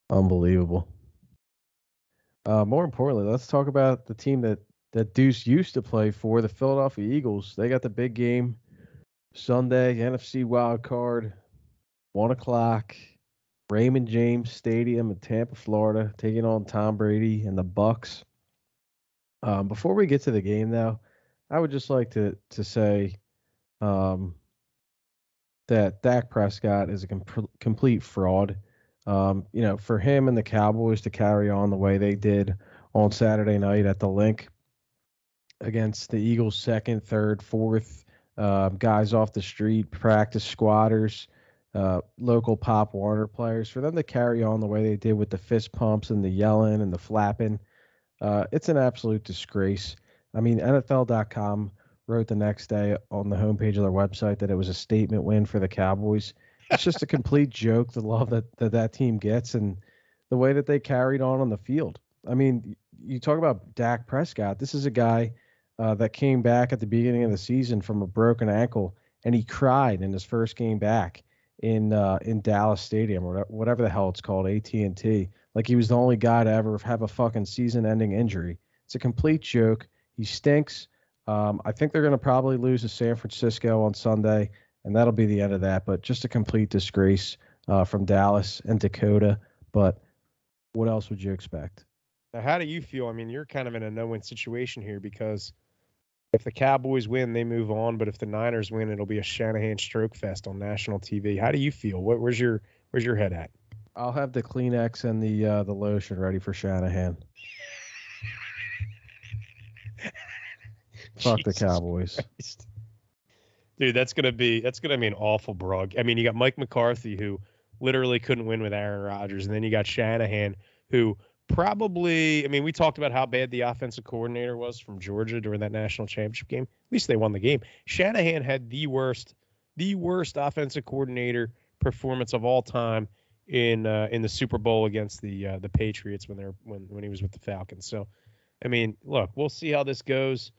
Unbelievable. Uh, more importantly, let's talk about the team that that Deuce used to play for, the Philadelphia Eagles. They got the big game Sunday, NFC wild card, one o'clock. Raymond James Stadium in Tampa, Florida, taking on Tom Brady and the Bucs. Um, before we get to the game, though, I would just like to to say um, that Dak Prescott is a com- complete fraud. Um, you know, for him and the Cowboys to carry on the way they did on Saturday night at the Linc against the Eagles' second, third, fourth uh, guys off the street, practice squatters, uh, local Pop Warner players, for them to carry on the way they did with the fist pumps and the yelling and the flapping, uh, it's an absolute disgrace. I mean, NFL.com wrote the next day on the homepage of their website that it was a statement win for the Cowboys. It's just a complete *laughs* joke, the love that, that that team gets and the way that they carried on on the field. I mean, you talk about Dak Prescott. This is a guy uh, that came back at the beginning of the season from a broken ankle, and he cried in his first game back in uh, in Dallas Stadium or whatever the hell it's called, AT&T. Like he was the only guy to ever have a fucking season-ending injury. It's a complete joke. He stinks. Um, I think they're going to probably lose to San Francisco on Sunday, and that'll be the end of that. But just a complete disgrace uh, from Dallas and Dakota. But what else would you expect? Now, how do you feel? I mean, you're kind of in a no-win situation here because if the Cowboys win, they move on. But if the Niners win, it'll be a Shanahan stroke fest on national TV. How do you feel? What, where's your Where's your head at? I'll have the Kleenex and the uh, the lotion ready for Shanahan. Fuck the Cowboys. Christ. Dude, that's gonna be that's gonna be an awful brug. I mean, you got Mike McCarthy who literally couldn't win with Aaron Rodgers, and then you got Shanahan who probably I mean, we talked about how bad the offensive coordinator was from Georgia during that national championship game. At least they won the game. Shanahan had the worst the worst offensive coordinator performance of all time in uh, in the Super Bowl against the uh, the Patriots when they're when when he was with the Falcons. So, I mean, look, we'll see how this goes.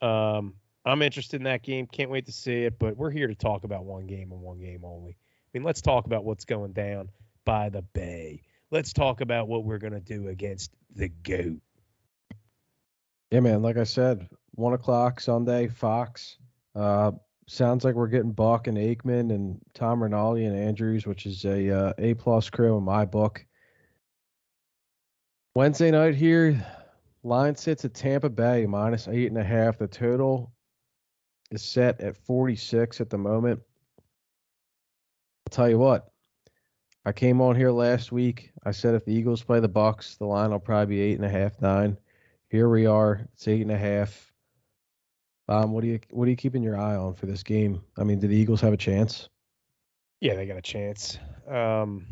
Um, I'm interested in that game. Can't wait to see it. But we're here to talk about one game and one game only. I mean, let's talk about what's going down by the Bay. Let's talk about what we're gonna do against the goat. Yeah, man. Like I said, one o'clock Sunday, Fox. Uh, sounds like we're getting Buck and Aikman and Tom Rinaldi and Andrews, which is a uh, A plus crew in my book. Wednesday night here, line sits at Tampa Bay minus eight and a half. The total is set at 46 at the moment. I'll tell you what, I came on here last week. I said if the Eagles play the Bucs, the line will probably be eight and a half, nine. Here we are. It's eight and a half. Um, what do you what are you keeping your eye on for this game? I mean, do the Eagles have a chance? Yeah, they got a chance. Um,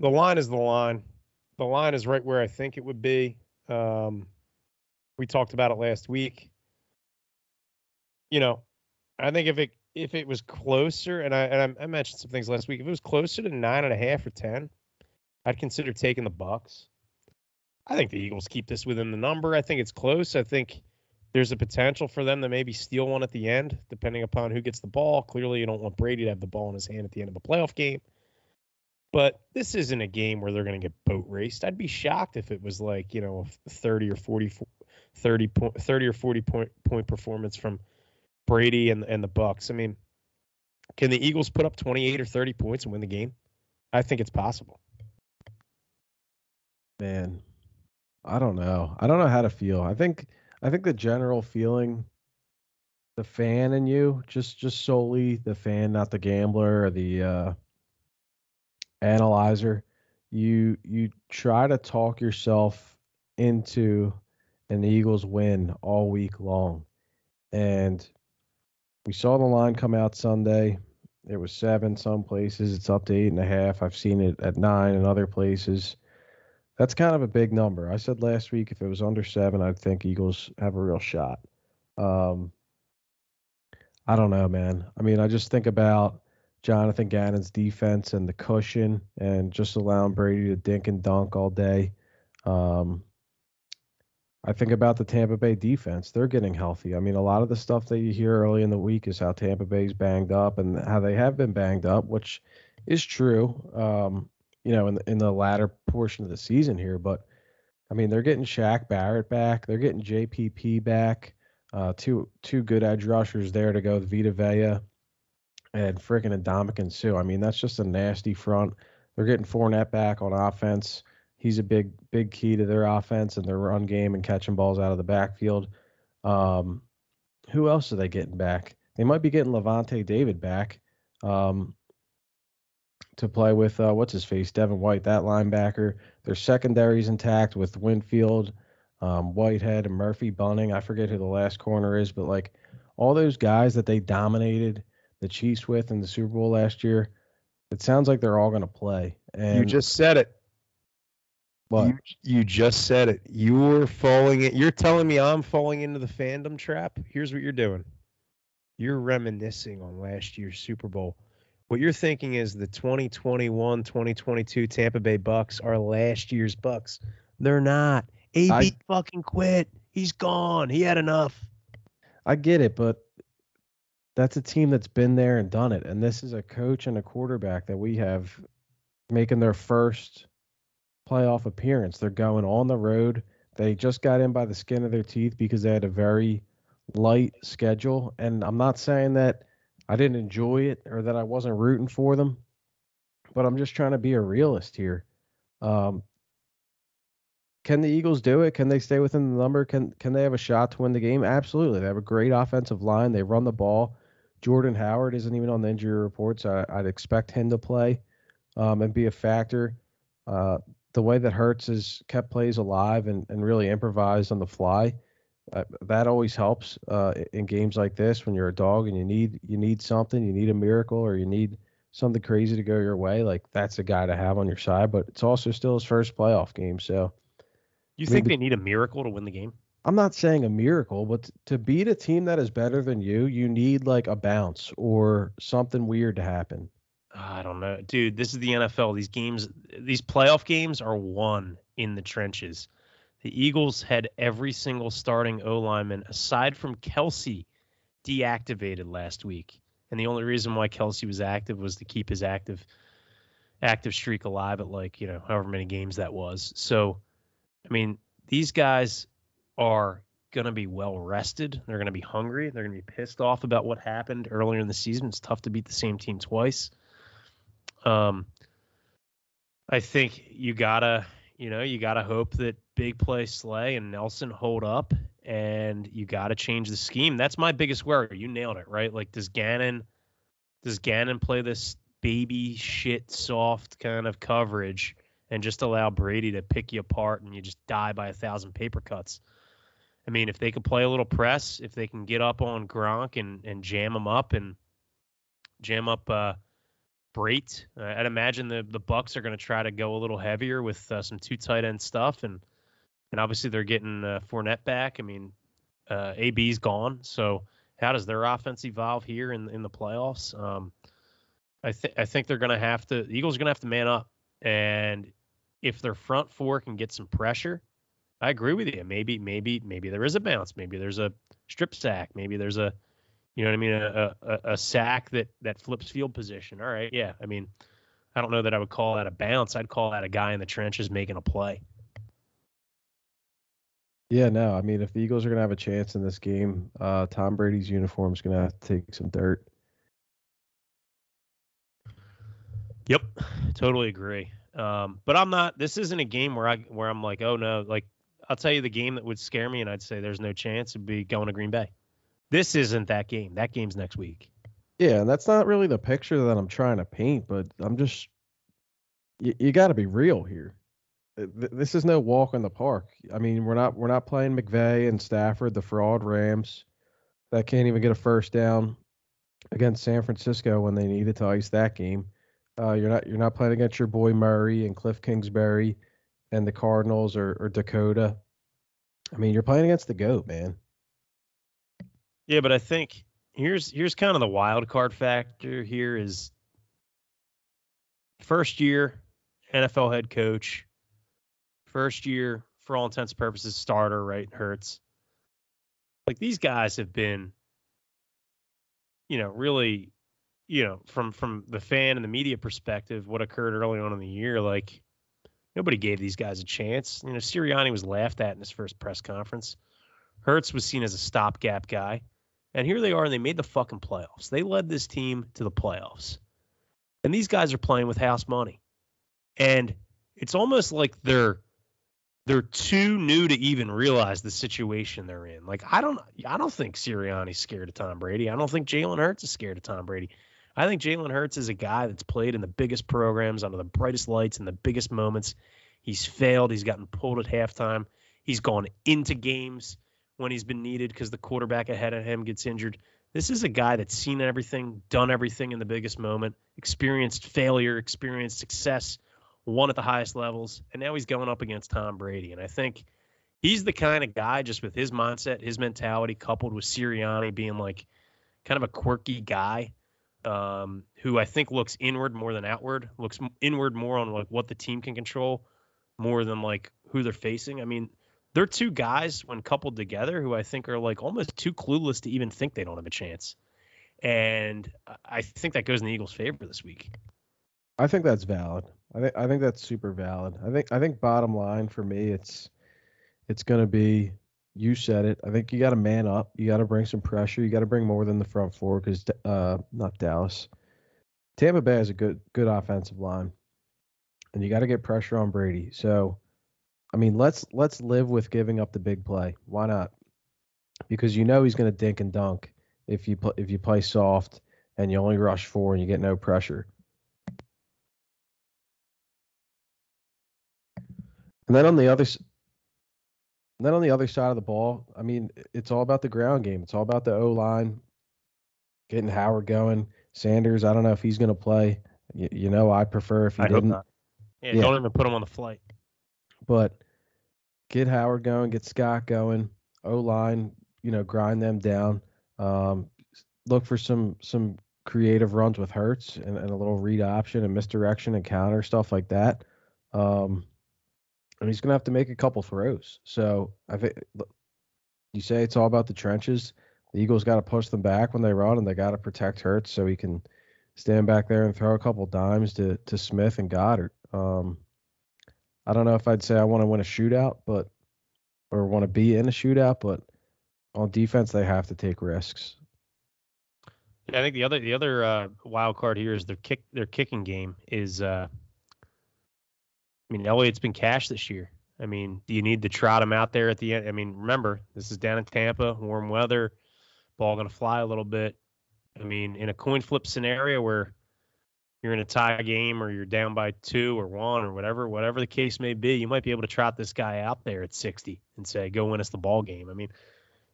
the line is the line. The line is right where I think it would be. Um, we talked about it last week. You know, I think if it if it was closer, and I and I mentioned some things last week, if it was closer to nine and a half or ten, I'd consider taking the Bucs. I think the Eagles keep this within the number. I think it's close. I think there's a potential for them to maybe steal one at the end, depending upon who gets the ball. Clearly, you don't want Brady to have the ball in his hand at the end of a playoff game. But this isn't a game where they're going to get boat raced. I'd be shocked if it was like, you know, a 30 or 40 30 point 30 or 40 point point performance from Brady and and the Bucs. I mean, can the Eagles put up 28 or 30 points and win the game? I think it's possible. Man, I don't know. I don't know how to feel. I think I think the general feeling, the fan in you, just just solely the fan, not the gambler or the uh, analyzer. You you try to talk yourself into an Eagles win all week long, and we saw the line come out Sunday. It was seven some places. It's up to eight and a half. I've seen it at nine in other places. That's kind of a big number. I said last week if it was under seven, I'd think Eagles have a real shot. Um, I don't know, man. I mean, I just think about Jonathan Gannon's defense and the cushion and just allowing Brady to dink and dunk all day. Um, I think about the Tampa Bay defense. They're getting healthy. I mean, a lot of the stuff that you hear early in the week is how Tampa Bay's banged up and how they have been banged up, which is true. Um, you know, in the, in the latter portion of the season here. But I mean, they're getting Shaq Barrett back. They're getting JPP back. Uh, two two good edge rushers there to go with Vita Vea and freaking Adamic and Suh. I mean, that's just a nasty front. They're getting Fournette back on offense. He's a big big key to their offense and their run game and catching balls out of the backfield. Um, who else are they getting back? They might be getting Lavonte David back um, to play with uh, what's his face, Devin White, that linebacker. Their secondary's intact with Winfield, um, Whitehead, and Murphy Bunting. I forget who the last corner is, but like all those guys that they dominated the Chiefs with in the Super Bowl last year, it sounds like they're all going to play. And you just said it. What? You, you just said it. You're falling. In, you're telling me I'm falling into the fandom trap. Here's what you're doing. You're reminiscing on last year's Super Bowl. What you're thinking is the 2021, 2022 Tampa Bay Bucs are last year's Bucs. They're not. AB I- fucking quit. He's gone. He had enough. I get it, but that's a team that's been there and done it. And this is a coach and a quarterback that we have making their first playoff appearance. They're going on the road. They just got in by the skin of their teeth because they had a very light schedule. And I'm not saying that I didn't enjoy it or that I wasn't rooting for them, but I'm just trying to be a realist here. Um, can the Eagles do it? Can they stay within the number? Can can they have a shot to win the game? Absolutely. They have a great offensive line. They run the ball. Jordan Howard isn't even on the injury reports. I, I'd expect him to play um, and be a factor. Uh, the way that Hurts has kept plays alive and, and really improvised on the fly, uh, that always helps uh, in games like this when you're a dog and you need you need something, you need a miracle or you need something crazy to go your way. Like that's a guy to have on your side. But it's also still his first playoff game, so. You I mean, think the- they need a miracle to win the game? I'm not saying a miracle, but to beat a team that is better than you, you need like a bounce or something weird to happen. I don't know, dude. This is the NFL. These games, these playoff games, are won in the trenches. The Eagles had every single starting O lineman aside from Kelce deactivated last week, and the only reason why Kelce was active was to keep his active active streak alive at like you know however many games that was. So, I mean, these guys are going to be well rested. They're going to be hungry. They're going to be pissed off about what happened earlier in the season. It's tough to beat the same team twice. Um, I think you gotta, you know, you gotta hope that big play Slay and Nelson hold up, and you gotta change the scheme. That's my biggest worry. You nailed it, right? Like, does Gannon, does Gannon play this baby shit soft kind of coverage and just allow Brady to pick you apart and you just die by a thousand paper cuts? I mean, if they could play a little press, if they can get up on Gronk and and jam him up and jam up uh, Brate, uh, I'd imagine the the Bucs are going to try to go a little heavier with uh, some two tight end stuff, and and obviously they're getting uh, Fournette back. I mean, uh, AB's gone, so how does their offense evolve here in in the playoffs? Um, I think I think they're going to have to. The Eagles are going to have to man up, and if their front four can get some pressure, I agree with you. Maybe, maybe, maybe there is a bounce. Maybe there's a strip sack. Maybe there's a, you know what I mean, a, a, a sack that that flips field position. All right, yeah. I mean, I don't know that I would call that a bounce. I'd call that a guy in the trenches making a play. Yeah, no, I mean, if the Eagles are going to have a chance in this game, uh, Tom Brady's uniform is going to have to take some dirt. Yep, totally agree. Um, but I'm not. This isn't a game where I where I'm like, oh no. Like I'll tell you, the game that would scare me, and I'd say there's no chance, would be going to Green Bay. This isn't that game. That game's next week. Yeah, and that's not really the picture that I'm trying to paint, but I'm just, you, you got to be real here. Th- This is no walk in the park. I mean, we're not we're not playing McVay and Stafford, the fraud Rams, that can't even get a first down against San Francisco when they needed to ice that game. Uh, you're not you're not playing against your boy Murray and Cliff Kingsbury and the Cardinals or, or Dakota. I mean, you're playing against the goat, man. Yeah, but I think here's here's kind of the wild card factor here is first year NFL head coach, first year for all intents and purposes starter, right? Hurts. Like these guys have been, you know, really, you know, from from the fan and the media perspective, what occurred early on in the year, like nobody gave these guys a chance. You know, Sirianni was laughed at in his first press conference. Hurts was seen as a stopgap guy. And here they are, and they made the fucking playoffs. They led this team to the playoffs. And these guys are playing with house money. And it's almost like they're they're too new to even realize the situation they're in. Like I don't I don't think Sirianni's scared of Tom Brady. I don't think Jalen Hurts is scared of Tom Brady. I think Jalen Hurts is a guy that's played in the biggest programs under the brightest lights and the biggest moments. He's failed. He's gotten pulled at halftime. He's gone into games when he's been needed because the quarterback ahead of him gets injured. This is a guy that's seen everything, done everything in the biggest moment, experienced failure, experienced success, won at the highest levels, and now he's going up against Tom Brady. And I think he's the kind of guy, just with his mindset, his mentality, coupled with Sirianni being like kind of a quirky guy, um, who I think looks inward more than outward, looks inward more on like what the team can control more than like who they're facing. I mean, they're two guys when coupled together who I think are like almost too clueless to even think they don't have a chance. And I think that goes in the Eagles' favor this week. I think that's valid. I think I think that's super valid. I think I think bottom line for me, it's it's going to be you said it. I think you got to man up. You got to bring some pressure. You got to bring more than the front four because uh, not Dallas. Tampa Bay has a good good offensive line, and you got to get pressure on Brady. So, I mean, let's let's live with giving up the big play. Why not? Because you know he's going to dink and dunk if you put if you play soft and you only rush four and you get no pressure. And then on the other then on the other side of the ball, I mean, it's all about the ground game. It's all about the O line, getting Howard going. Sanders, I don't know if he's going to play. You, you, know, I prefer if he I didn't. Yeah, yeah, don't even put him on the flight. But get Howard going, get Scott going. O line, you know, grind them down. Um, look for some some creative runs with Hurts and, and a little read option and misdirection and counter stuff like that. Um, and he's going to have to make a couple throws. So I think you say it's all about the trenches. The Eagles got to push them back when they run, and they got to protect Hurts so he can stand back there and throw a couple dimes to to Smith and Goedert. Um, I don't know if I'd say I want to win a shootout, but or want to be in a shootout, but on defense they have to take risks. Yeah, I think the other the other uh, wild card here is their kick their kicking game is uh, I mean, Elliott's been cash this year. I mean, do you need to trot him out there at the end? I mean, remember, this is down in Tampa, warm weather, ball going to fly a little bit. I mean, in a coin flip scenario where you're in a tie game or you're down by two or one or whatever, whatever the case may be, you might be able to trot this guy out there at 60 and say, go win us the ball game. I mean,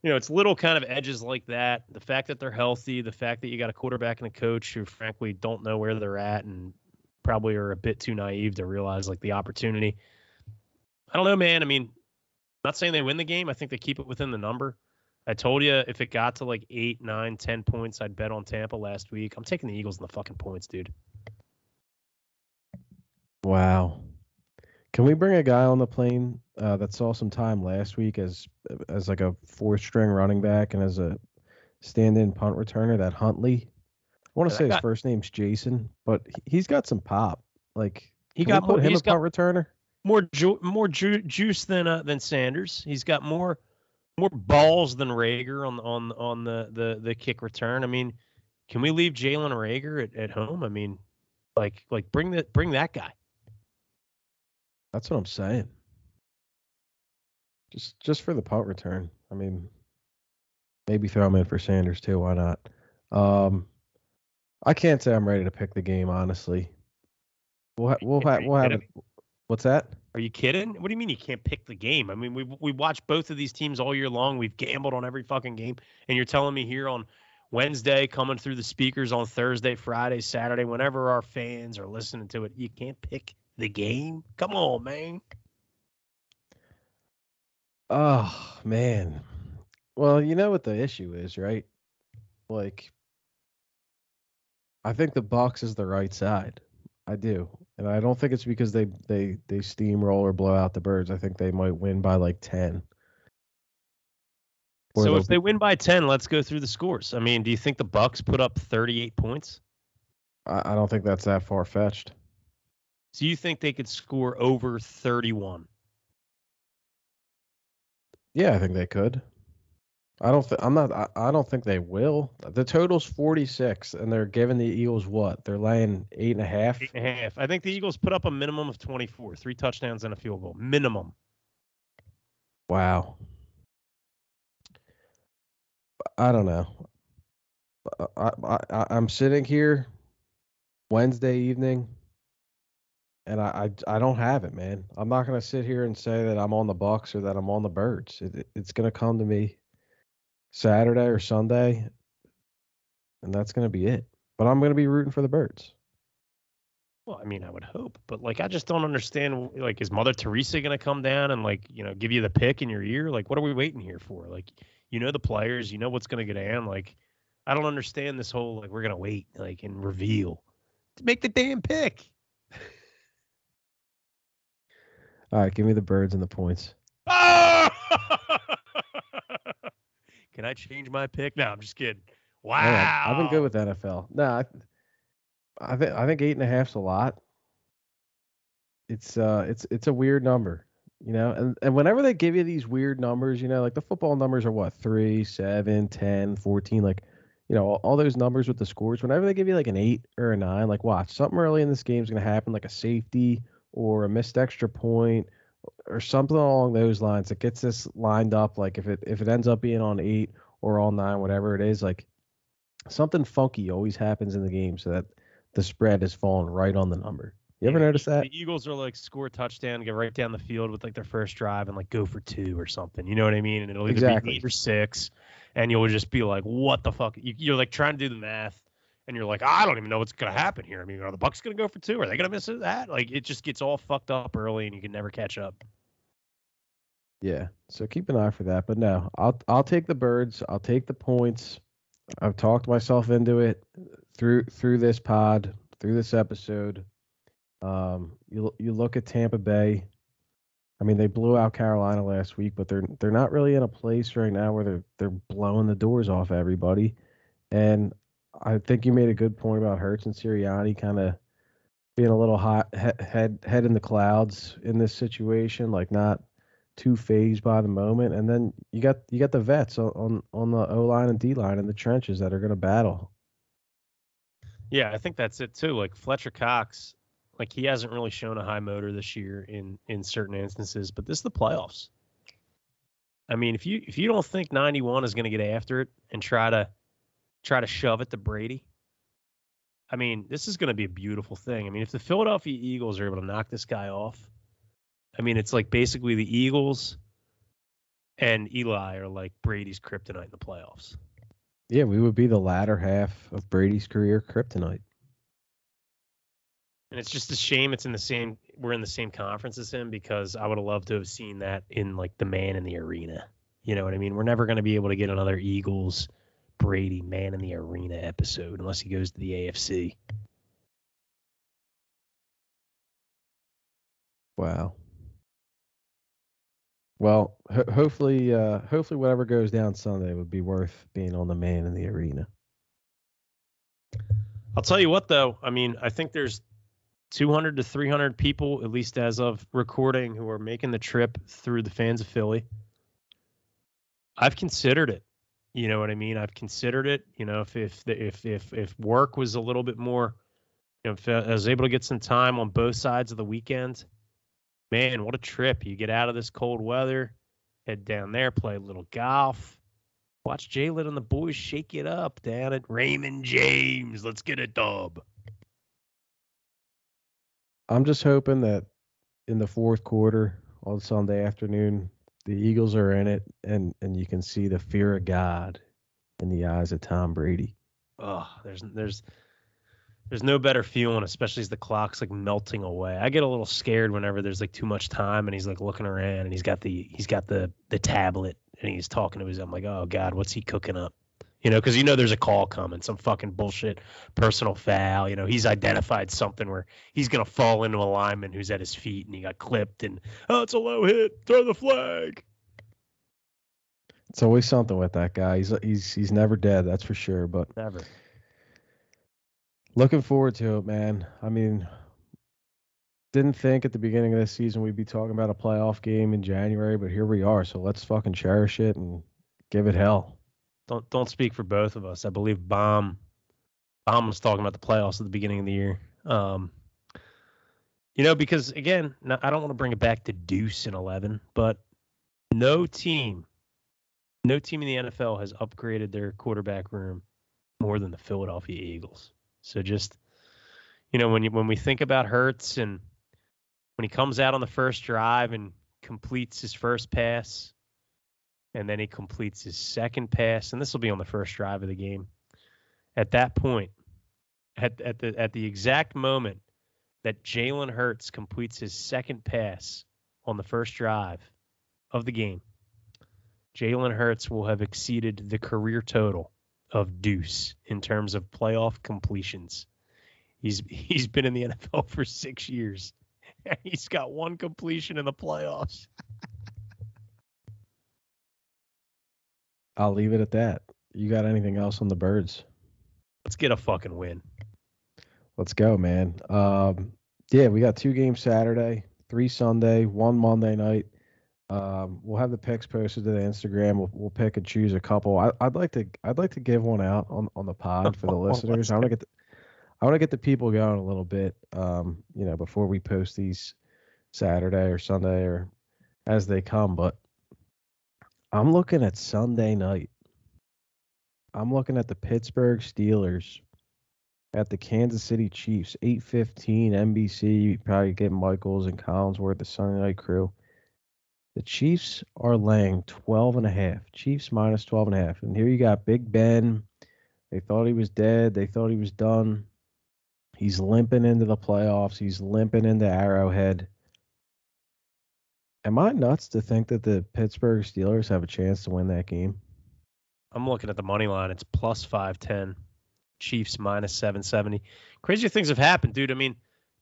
you know, it's little kind of edges like that. The fact that they're healthy, the fact that you got a quarterback and a coach who frankly don't know where they're at and probably are a bit too naive to realize like the opportunity. I don't know, man. I mean, not saying they win the game. I think they keep it within the number. I told you if it got to like eight, nine, ten points, I'd bet on Tampa last week. I'm taking the Eagles in the fucking points, dude. Wow. Can we bring a guy on the plane uh, that saw some time last week as as like a fourth string running back and as a stand-in punt returner? That Huntley. I want to say his first name's Jason, but he's got some pop. Like he got put him a punt returner. More ju- more ju- juice than uh, than Sanders. He's got more more balls than Reagor on on on the the the kick return. I mean, can we leave Jalen Reagor at, at home? I mean, like like bring that bring that guy. That's what I'm saying. Just just for the punt return. I mean, maybe throw him in for Sanders too. Why not? Um, I can't say I'm ready to pick the game, honestly. We'll ha- we'll, ha- we'll have it. What's that? Are you kidding? What do you mean you can't pick the game? I mean, we we watched both of these teams all year long. We've gambled on every fucking game, and you're telling me here on Wednesday, coming through the speakers on Thursday, Friday, Saturday, whenever our fans are listening to it, you can't pick the game. Come on, man. Oh man. Well, you know what the issue is, right? Like I think the Bucs is the right side. I do, and I don't think it's because they they they steamroll or blow out the Birds. I think they might win by like ten. so if they win by ten, let's go through the scores. I mean, do you think the Bucs put up thirty-eight points? I, I don't think that's that far fetched. So you think they could score over thirty-one? Yeah, I think they could. I don't. Th- I'm not. I, I, don't think they will. The total's 46, and they're giving the Eagles what? They're laying eight and a half. Eight and a half. I think the Eagles put up a minimum of 24, three touchdowns and a field goal, minimum. Wow. I don't know. I, I, I I'm sitting here Wednesday evening, and I, I I don't have it, man. I'm not gonna sit here and say that I'm on the Bucs or that I'm on the Birds. It, it- it's gonna come to me Saturday or Sunday, and that's gonna be it. But I'm gonna be rooting for the Birds. Well, I mean, I would hope, but like, I just don't understand. Like, is Mother Teresa gonna come down and like, you know, give you the pick in your ear? Like, what are we waiting here for? Like, you know the players, you know what's gonna get down. Like, I don't understand this whole like we're gonna wait like and reveal. To make the damn pick. *laughs* All right, give me the Birds and the points. Oh! Can I change my pick? No, I'm just kidding. Wow. Yeah, I've been good with NFL. No, I, I think I think eight and a half's a lot. It's uh, it's it's a weird number, you know. And and whenever they give you these weird numbers, you know, like the football numbers are what three, seven, ten, fourteen, like, you know, all, all those numbers with the scores. Whenever they give you like an eight or a nine, like watch something early in this game is gonna happen, like a safety or a missed extra point or something along those lines that gets this lined up. Like if it if it ends up being on eight or on nine, whatever it is, like something funky always happens in the game so that the spread is falling right on the number. You ever Yeah, notice that? The Eagles are like score a touchdown, get right down the field with like their first drive and like go for two or something. You know what I mean? And it'll either Exactly. be eight or six, and you'll just be like, "What the fuck?" You, you're like trying to do the math, and you're like, "I don't even know what's gonna happen here." I mean, are the Bucs gonna go for two? Are they gonna miss that? Like, it just gets all fucked up early, and you can never catch up. Yeah. So keep an eye for that. But no, I'll I'll take the birds. I'll take the points. I've talked myself into it through through this pod, through this episode. Um, you you look at Tampa Bay. I mean, they blew out Carolina last week, but they're they're not really in a place right now where they're they're blowing the doors off everybody. And I think you made a good point about Hurts and Sirianni kind of being a little hot he- head head in the clouds in this situation, like not too fazed by the moment. And then you got you got the vets on on, on the O line and D line in the trenches that are going to battle. Yeah, I think that's it too. Like Fletcher Cox, like he hasn't really shown a high motor this year in in certain instances, but this is the playoffs. I mean, if you if you don't think 91 is going to get after it and try to try to shove it to Brady, I mean, this is going to be a beautiful thing. I mean, if the Philadelphia Eagles are able to knock this guy off, I mean, it's like basically the Eagles and Eli are like Brady's kryptonite in the playoffs. Yeah, we would be the latter half of Brady's career kryptonite. And it's just a shame it's in the same we're in the same conference as him because I would have loved to have seen that in like the man in the arena. You know what I mean? We're never going to be able to get another Eagles Brady man in the arena episode unless he goes to the AFC. Wow. Well, ho- hopefully, uh, hopefully, whatever goes down Sunday would be worth being on the man in the arena. I'll tell you what though, I mean, I think there's 200 to 300 people at least as of recording who are making the trip through the fans of Philly. I've considered it. You know what I mean? I've considered it. You know, if if if if if work was a little bit more, you know, if I was able to get some time on both sides of the weekend, man, what a trip! You get out of this cold weather, head down there, play a little golf, watch Jalen and the boys shake it up down at Raymond James. Let's get a dub. I'm just hoping that in the fourth quarter on Sunday afternoon, the Eagles are in it, and and you can see the fear of God in the eyes of Tom Brady. Oh, there's there's there's no better feeling, especially as the clock's like melting away. I get a little scared whenever there's like too much time and he's like looking around and he's got the he's got the the tablet and he's talking to his. I'm like, oh god, what's he cooking up? You know, because you know there's a call coming, some fucking bullshit personal foul. You know, he's identified something where he's gonna fall into a lineman who's at his feet and he got clipped and oh, it's a low hit, throw the flag. It's always something with that guy. He's he's he's never dead, that's for sure. But Never. looking forward to it, man. I mean, didn't think at the beginning of this season we'd be talking about a playoff game in January, but here we are. So let's fucking cherish it and give it hell. Don't don't speak for both of us. I believe Bomb Bomb was talking about the playoffs at the beginning of the year. Um, you know, because again, I don't want to bring it back to Deuce in eleven, but No team, no team in the NFL has upgraded their quarterback room more than the Philadelphia Eagles. So just, you know, when you when we think about Hurts and when he comes out on the first drive and completes his first pass, and then he completes his second pass, and this will be on the first drive of the game. At that point, at at the at the exact moment that Jalen Hurts completes his second pass on the first drive of the game, Jalen Hurts will have exceeded the career total of Deuce in terms of playoff completions. He's he's been in the *laughs* NFL for six years. And *laughs* he's got one completion in the playoffs. *laughs* I'll leave it at that. You got anything else on the birds? Let's get a fucking win. Let's go, man. Um, yeah, we got two games Saturday, three Sunday, one Monday night. Um, we'll have the picks posted to the Instagram. We'll, we'll pick and choose a couple. I, would like to I'd like to give one out on, on the pod for the *laughs* listeners. I want to get the, I want to get the people going a little bit. Um, you know, before we post these Saturday or Sunday or as they come. But I'm looking at Sunday night. I'm looking at the Pittsburgh Steelers at the Kansas City Chiefs, 8:15 NBC. You probably get Michaels and Collinsworth, the Sunday Night Crew. The Chiefs are laying 12 and a half. Chiefs minus 12 and a half. And here you got Big Ben. They thought he was dead. They thought he was done. He's limping into the playoffs. He's limping into Arrowhead. Am I nuts to think that the Pittsburgh Steelers have a chance to win that game? I'm looking at the money line. It's plus 510. Chiefs minus 770. Crazier things have happened, dude. I mean,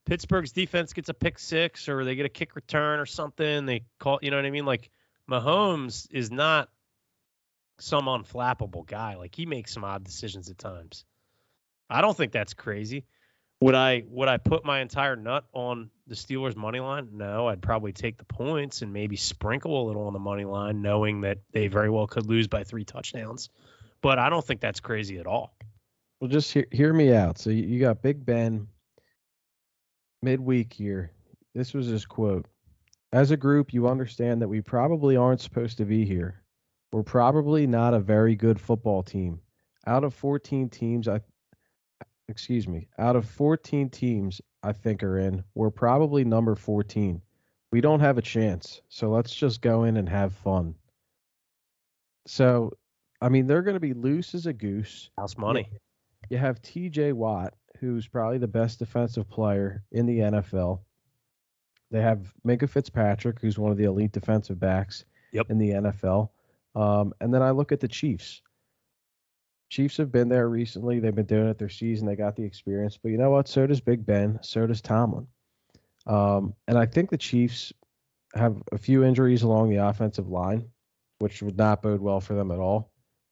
Pittsburgh's defense gets a pick six or they get a kick return or something. They call, you know what I mean? Like Mahomes is not some unflappable guy. Like he makes some odd decisions at times. I don't think that's crazy. Would I would I put my entire nut on the Steelers money line? No, I'd probably take the points and maybe sprinkle a little on the money line, knowing that they very well could lose by three touchdowns. But I don't think that's crazy at all. Well, just hear, hear me out. So you, got Big Ben midweek here. This was his quote. As a group, you understand that we probably aren't supposed to be here. We're probably not a very good football team. Out of 14 teams, I excuse me, out of 14 teams I think are in, we're probably number 14. We don't have a chance. So let's just go in and have fun. So, I mean, they're going to be loose as a goose. House money. You have TJ Watt, who's probably the best defensive player in the NFL. They have Minkah Fitzpatrick, who's one of the elite defensive backs yep. in the NFL. Um, and then I look at the Chiefs. Chiefs have been there recently. They've been doing it their season. They got the experience. But you know what? So does Big Ben. So does Tomlin. Um, and I think the Chiefs have a few injuries along the offensive line, which would not bode well for them at all.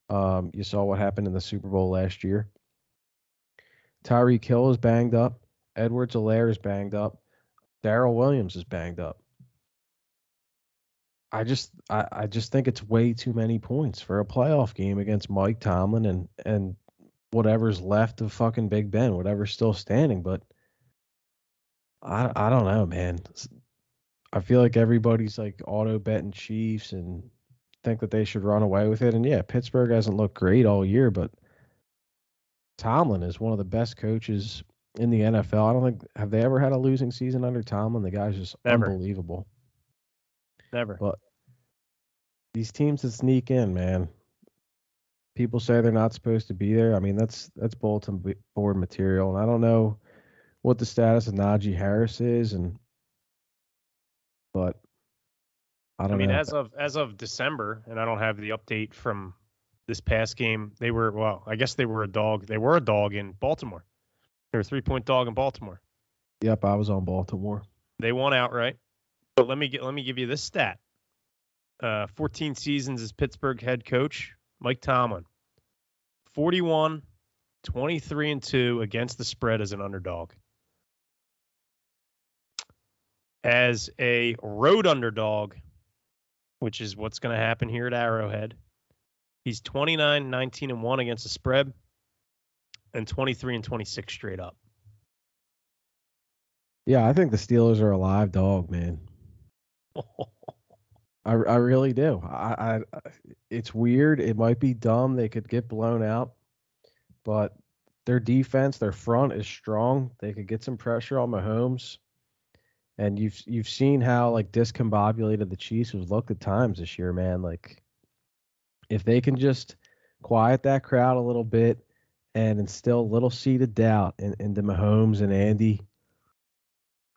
Um, you saw what happened in the Super Bowl last year. Tyreek Hill is banged up. Edwards-Helaire is banged up. Darrel Williams is banged up. I just I, I just think it's way too many points for a playoff game against Mike Tomlin and and whatever's left of fucking Big Ben, whatever's still standing. But I I don't know, man. I feel like everybody's like auto betting Chiefs and think that they should run away with it. And yeah, Pittsburgh hasn't looked great all year, but Tomlin is one of the best coaches in the NFL. I don't think have they ever had a losing season under Tomlin. The guy's just Never. unbelievable. Never. But these teams that sneak in, man. People say they're not supposed to be there. I mean, that's that's bulletin board material, and I don't know what the status of Najee Harris is, and but I don't. I mean, know. as of as of December, and I don't have the update from this past game, they were well. I guess they were a dog. They were a dog in Baltimore. They were a three point dog in Baltimore. Yep, I was on Baltimore. They won outright. Let me get let me give you this stat. Uh, 14 seasons as Pittsburgh head coach, Mike Tomlin. 41, 23 and 2 against the spread as an underdog. As a road underdog, which is what's going to happen here at Arrowhead, He's 29, 19, and 1 against the spread, and 23 and 26 straight up. Yeah, I think the Steelers are a live dog, man. *laughs* I, I really do. I, I it's weird. It might be dumb. They could get blown out, but their defense, their front is strong. They could get some pressure on Mahomes. And you've you've seen how like discombobulated the Chiefs have looked at times this year, man. Like if they can just quiet that crowd a little bit and instill a little seed of doubt in, into Mahomes and Andy,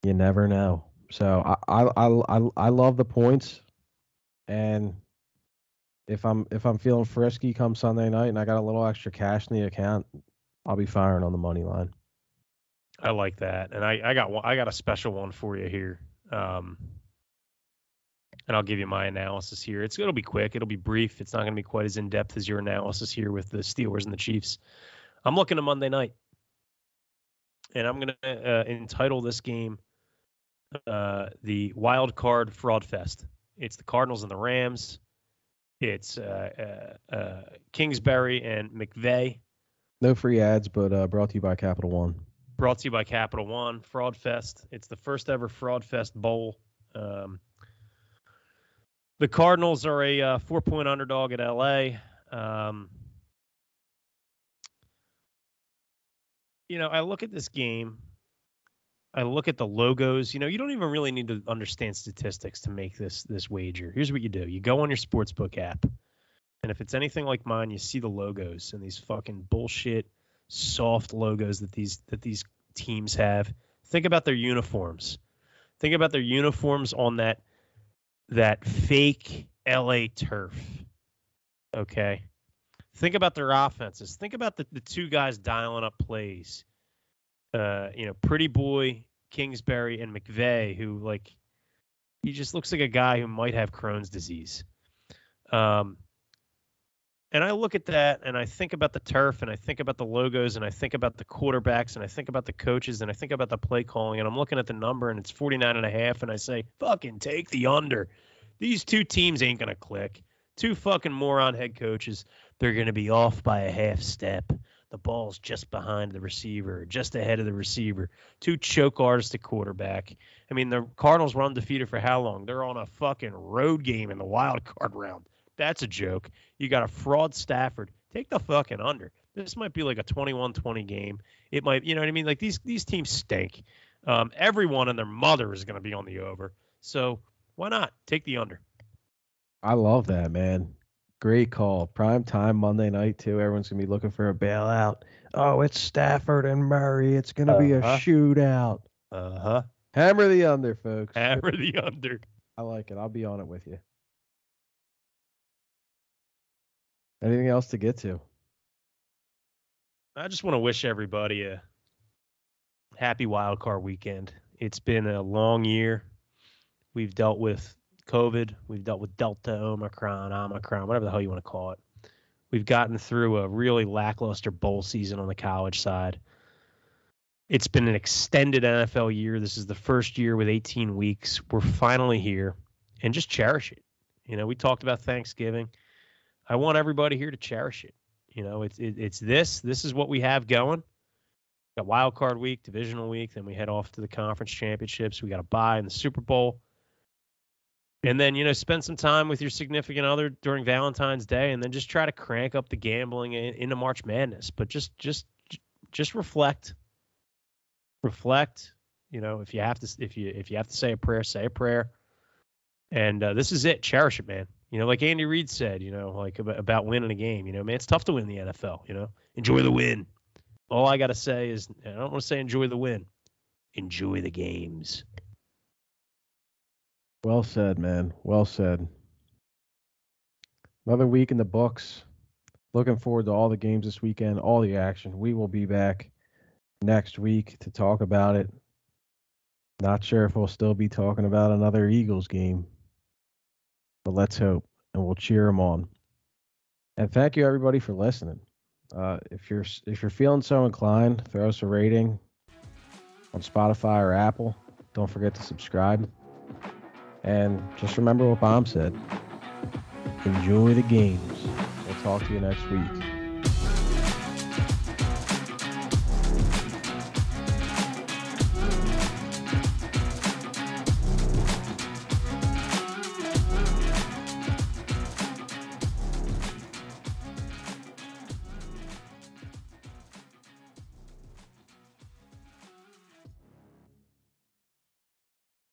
you never know. So I, I I I love the points, and if I'm if I'm feeling frisky come Sunday night and I got a little extra cash in the account, I'll be firing on the money line. I like that, and I I got one, I got a special one for you here. Um, and I'll give you my analysis here. It's it'll be quick. It'll be brief. It's not going to be quite as in depth as your analysis here with the Steelers and the Chiefs. I'm looking at Monday night, and I'm going to uh, entitle this game uh, the Wild Card Fraud Fest. It's the Cardinals and the Rams. It's uh, uh, uh Kingsbury and McVay. No free ads, but uh, brought to you by Capital One. Brought to you by Capital One. Fraud Fest. It's the first ever Fraud Fest Bowl. Um, the Cardinals are a uh, four point underdog at LA. Um, you know, I look at this game I look at the logos. You know, you don't even really need to understand statistics to make this this wager. Here's what you do: you go on your sportsbook app, and if it's anything like mine, you see the logos and these fucking bullshit soft logos that these that these teams have. Think about their uniforms. Think about their uniforms on that that fake LA turf. Okay. Think about their offenses. Think about the, the two guys dialing up plays uh, you know, Pretty Boy, Kingsbury, and McVay, who like he just looks like a guy who might have Crohn's disease. Um, and I look at that and I think about the turf and I think about the logos and I think about the quarterbacks and I think about the coaches and I think about the play calling and I'm looking at the number and it's 49 and a half and I say, fucking take the under. These two teams ain't going to click. Two fucking moron head coaches. They're going to be off by a half step. The ball's just behind the receiver, just ahead of the receiver. Two choke artists at quarterback. I mean, the Cardinals were undefeated for how long? They're on a fucking road game in the wild card round. That's a joke. You got a fraud Stafford. Take the fucking under. This might be like a 21-20 game. It might, you know what I mean? Like these these teams stink. Um, everyone and their mother is going to be on the over. So why not take the under? I love that, man. Great call. Prime time Monday night too. Everyone's gonna be looking for a bailout. Oh, it's Stafford and Murray. It's gonna uh-huh. be a uh-huh. shootout. Uh huh. Hammer the under, folks. Hammer the under. I like it. I'll be on it with you. Anything else to get to? I just want to wish everybody a happy wild card weekend. It's been a long year. We've dealt with COVID. We've dealt with Delta, Omicron, Omicron, whatever the hell you want to call it. We've gotten through a really lackluster bowl season on the college side. It's been an extended NFL year. This is the first year with 18 weeks. We're finally here and just cherish it. You know, we talked about Thanksgiving. I want everybody here to cherish it. You know, it's it, it's this. This is what we have going. Got wild card week, divisional week, then we head off to the conference championships. We got a bye in the Super Bowl and then you know spend some time with your significant other during valentine's day and then just try to crank up the gambling into march madness. But just just just reflect. Reflect you know if you have to if you if you have to say a prayer say a prayer. And uh, this is it. Cherish it man. You know like andy reid said you know like about, about winning a game you know man it's tough to win the nfl you know. Enjoy the win. All i gotta say is i don't want to say enjoy the win. Enjoy the games well said, man. Well said. Another week in the books. Looking forward to all the games this weekend, all the action. We will be back next week to talk about it. Not sure if we'll still be talking about another Eagles game, but let's hope, and we'll cheer them on. And thank you everybody for listening. Uh, if you're if you're feeling so inclined, throw us a rating on Spotify or Apple. Don't forget to subscribe. And just remember what Bomb said enjoy the games. We'll talk to you next week.